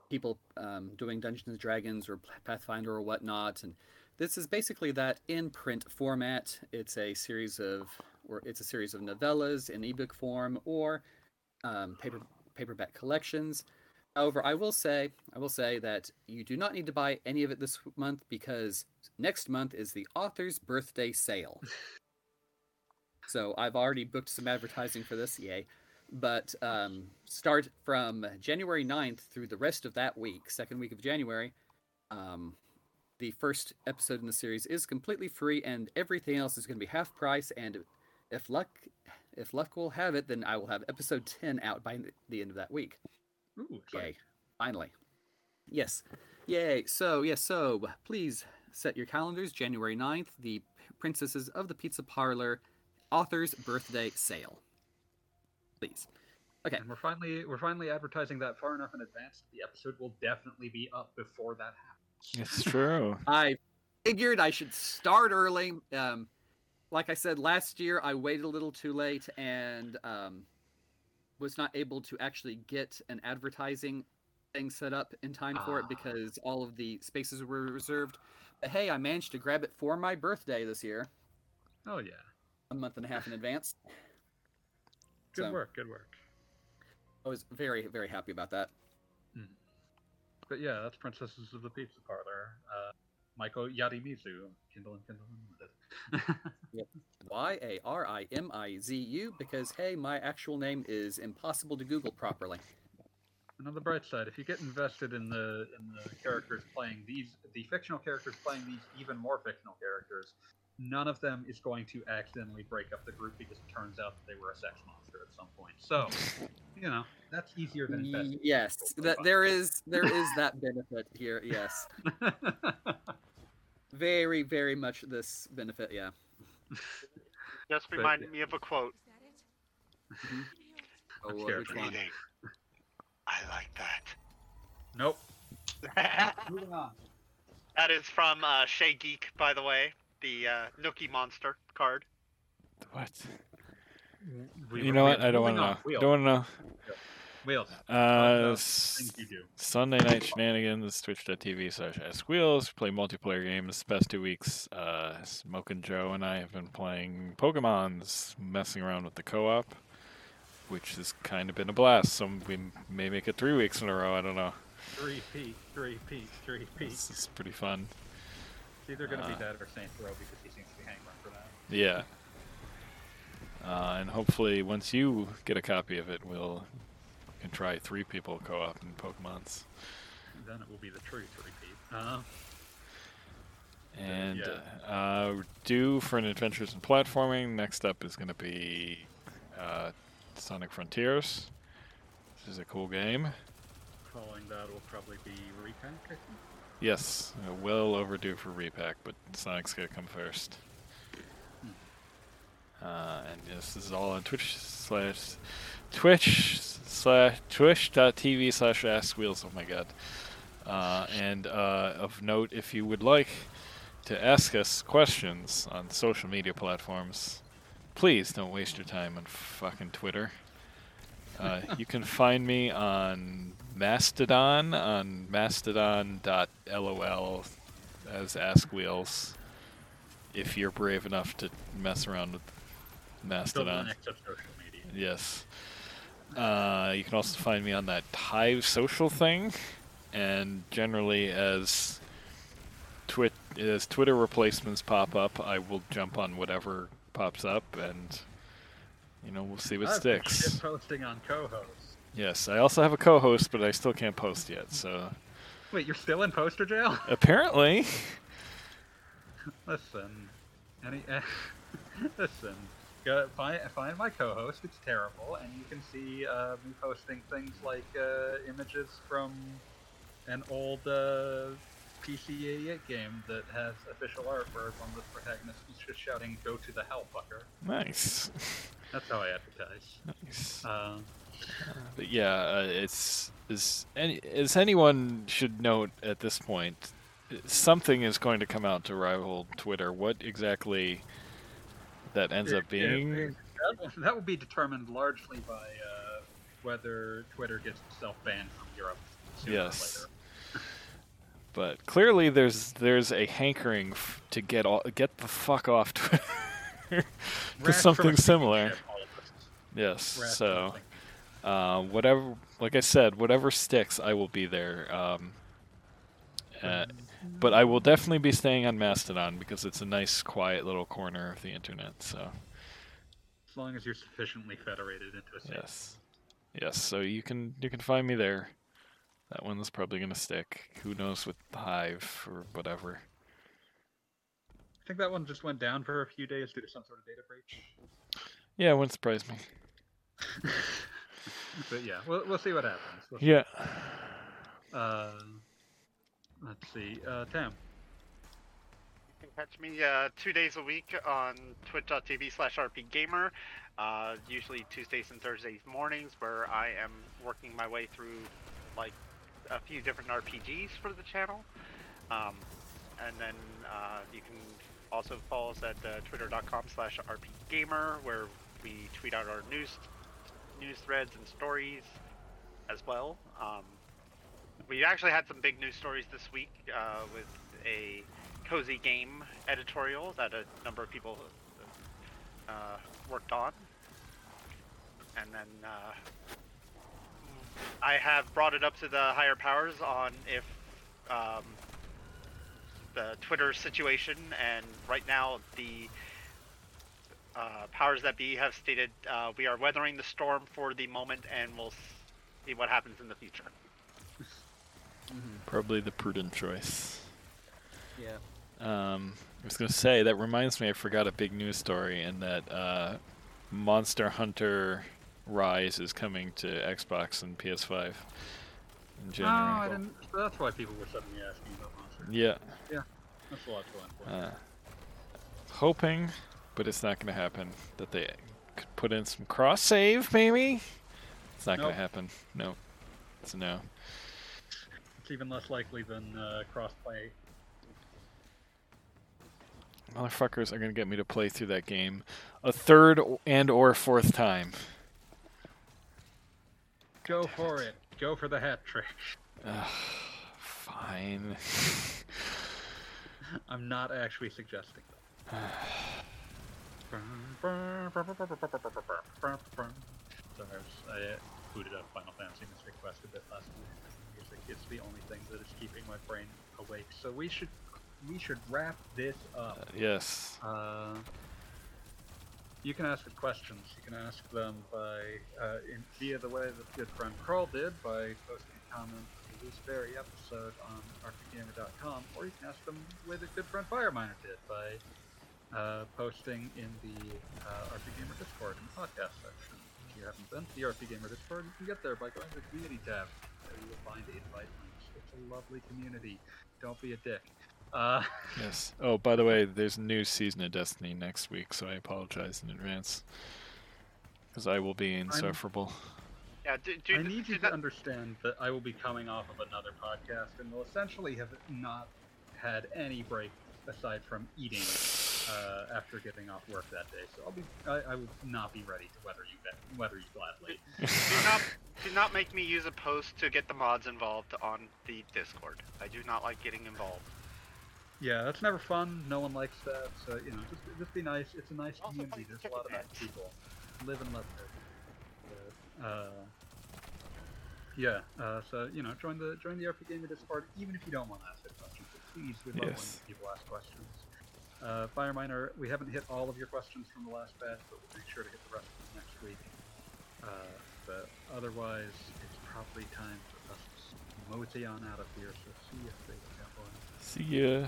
people um, doing Dungeons and Dragons or Pathfinder or whatnot, and this is basically that in print format. It's a series of or it's a series of novellas in ebook form or um, paper paperback collections. However, I will say, I will say that you do not need to buy any of it this month because next month is the author's birthday sale. so I've already booked some advertising for this, yay. But um, start from January 9th through the rest of that week, second week of January. Um, the first episode in the series is completely free, and everything else is going to be half price. And if luck, if luck will have it, then I will have episode 10 out by the end of that week. Ooh, exciting. Yay. Finally. Yes. Yay. So, yes, so please set your calendars. January 9th, the Princesses of the Pizza Parlor author's birthday sale. Please. Okay. And we're finally we're finally advertising that far enough in advance. that The episode will definitely be up before that happens. It's true. I figured I should start early. Um, like I said last year, I waited a little too late and um, was not able to actually get an advertising thing set up in time for it Ah. because all of the spaces were reserved. But hey, I managed to grab it for my birthday this year, Oh yeah, a month and a half in advance. good So- work, good work. I was very, very happy about that. But yeah, that's Princesses of the Pizza Parlor. Uh, Michael Yarimizu, Kindle and Kindle Unlimited. Y A R I M I Z U because hey, my actual name is impossible to Google properly. And on the bright side, if you get invested in the in the characters playing these, the fictional characters playing these even more fictional characters, none of them is going to accidentally break up the group because it turns out that they were a sex monster at some point. So, you know, that's easier than investing. Yes, that there is there is that benefit here. Yes, very very much this benefit. Yeah. Just But, reminded yeah. me of a quote. Oh, I'm scared which one? Breathing. I like nope. that. Moving on. that is from uh, Shay Geek, by the way, the uh, Nookie Monster card. What? We you know what? I don't want to know. on. Wheels. Don't want to know. Wheels. Uh, about s- Things you do. Sunday night shenanigans, twitch.tv slash ask wheels, play multiplayer games. Past two weeks, uh, Smoke and Joe and I have been playing Pokemons, messing around with the co op, which has kind of been a blast. So we may make it three weeks in a row. I don't know. Three P, three P, three P. This is pretty fun. It's either going to Uh, be that or Saints Row because he seems to be hanging hankering for that. Yeah. Uh, and hopefully, once you get a copy of it, we'll can try three people co op in Pokemons. Then it will be the true three P. Uh, And yeah. uh, we're due for an Adventures in Platforming. Next up is going to be uh, Sonic Frontiers, which is a cool game. following that will probably be repack. I think. Yes, uh, well overdue for repack, but Sonic's to come first. Uh, and this is all on Twitch slash Twitch slash Twitch.tv slash Ask Wheels. Oh my god. Uh, and uh, of note, if you would like to ask us questions on social media platforms, please don't waste your time on fucking Twitter. Uh, you can find me on Mastodon on mastodon.lol as Ask Wheels. If you're brave enough to mess around with Mastodon. social media. Yes. Uh, you can also find me on that Hive social thing, and generally as twit as Twitter replacements pop up, I will jump on whatever pops up, and you know we'll see what I've sticks. posting on Cohost. Yes, I also have a Cohost, but I still can't post yet. So Wait, you're still in poster jail? apparently, Listen, any, listen. Go find find my Cohost. It's terrible, and you can see uh, me posting things like uh, images from an old PC88 game that has official art where one of the protagonists is just shouting "Go to the hell, fucker." nice, That's how I advertise. nice. Uh, But yeah, uh, it's as any as anyone should note at this point, something is going to come out to rival Twitter. What exactly that ends up Yeah, yeah, being? that, will, that will be determined largely by uh, whether Twitter gets itself banned from Europe. sooner or Yes. But clearly, there's there's a hankering f- to get all, get the fuck off Twitter Rash something similar. ship, all of us. Yes. Rash So, uh, whatever, like I said, whatever sticks, I will be there. Um, uh, but I will definitely be staying on Mastodon because it's a nice, quiet little corner of the internet. So. as long as you're sufficiently federated into a state. Yes. Yes, so you can you can find me there. That one's probably gonna stick. Who knows with the hive or whatever. I think that one just went down for a few days due to some sort of data breach. Yeah, it wouldn't surprise me. but yeah, we'll, we'll see what happens. We'll see. Yeah. Uh, let's see. Uh, Tam. You can catch me uh, two days a week on twitch.tv slash rpgamer, uh, usually Tuesdays and Thursdays mornings, where I am working my way through like a few different RPGs for the channel. Um, and then uh, you can also follow us at uh, twitter.com slash rpgamer, where we tweet out our news news threads and stories as well. Um, we actually had some big news stories this week uh, with a cozy game editorial that a number of people uh, worked on. And then uh, I have brought it up to the higher powers on if um, the Twitter situation, and right now the uh, powers that be have stated uh, we are weathering the storm for the moment, and we'll see what happens in the future. Probably the prudent choice. Yeah. Um, I was gonna say that reminds me. I forgot a big news story, and that uh, Monster Hunter Rise is coming to Xbox and PS5 in Oh, January. I didn't. so That's why people were suddenly asking about Monster. Yeah, Yeah, That's a lot to uh, hoping, but it's not gonna happen. That they could put in some cross save, maybe. It's not Nope. gonna happen. No, it's a no. It's even less likely than uh, crossplay. Motherfuckers are gonna get me to play through that game a third and or fourth time. Go for it. Go for the hat trick. Ugh, fine. I'm not actually suggesting that. Sorry, I, was, I uh, booted up Final Fantasy Mystic Quest a bit last night. and Music is the only thing that is keeping my brain awake. So we should we should wrap this up. yes. Uh, you can ask questions. You can ask them by uh, in, via the way that good friend Carl did by posting a comment to this very episode on rpgamer.com, or you can ask them the way that good friend Fireminer did by uh, posting in the uh, RPGamer Discord in the podcast section. If you haven't been to the RPGamer Discord, you can get there by going to the community tab. There you will find the invite links. It's a lovely community. Don't be a dick. Uh, Yes. Oh, by the way, there's a new season of Destiny next week, so I apologize in advance. Because I will be insufferable. Yeah, do, do, I need you do to not- understand that I will be coming off of another podcast and will essentially have not had any break aside from eating uh, after getting off work that day. So I'll be I, I would not be ready to weather you that weather you gladly. do not do not make me use a post to get the mods involved on the Discord. I do not like getting involved. Yeah, that's never fun. No one likes that. So you know, just just be nice. It's a nice Also community. There's a lot of nice people. Live and let live. Uh, yeah. Uh, so you know, join the join the RPGamer Discord, even if you don't want to ask a question. Please, we love Yes. when people ask questions. Uh, Fireminer, we haven't hit all of your questions from the last batch, but we'll make sure to hit the rest of them next week. Uh, but otherwise, it's probably time for us to mosey on out of here. So see you later, cowboy. See ya.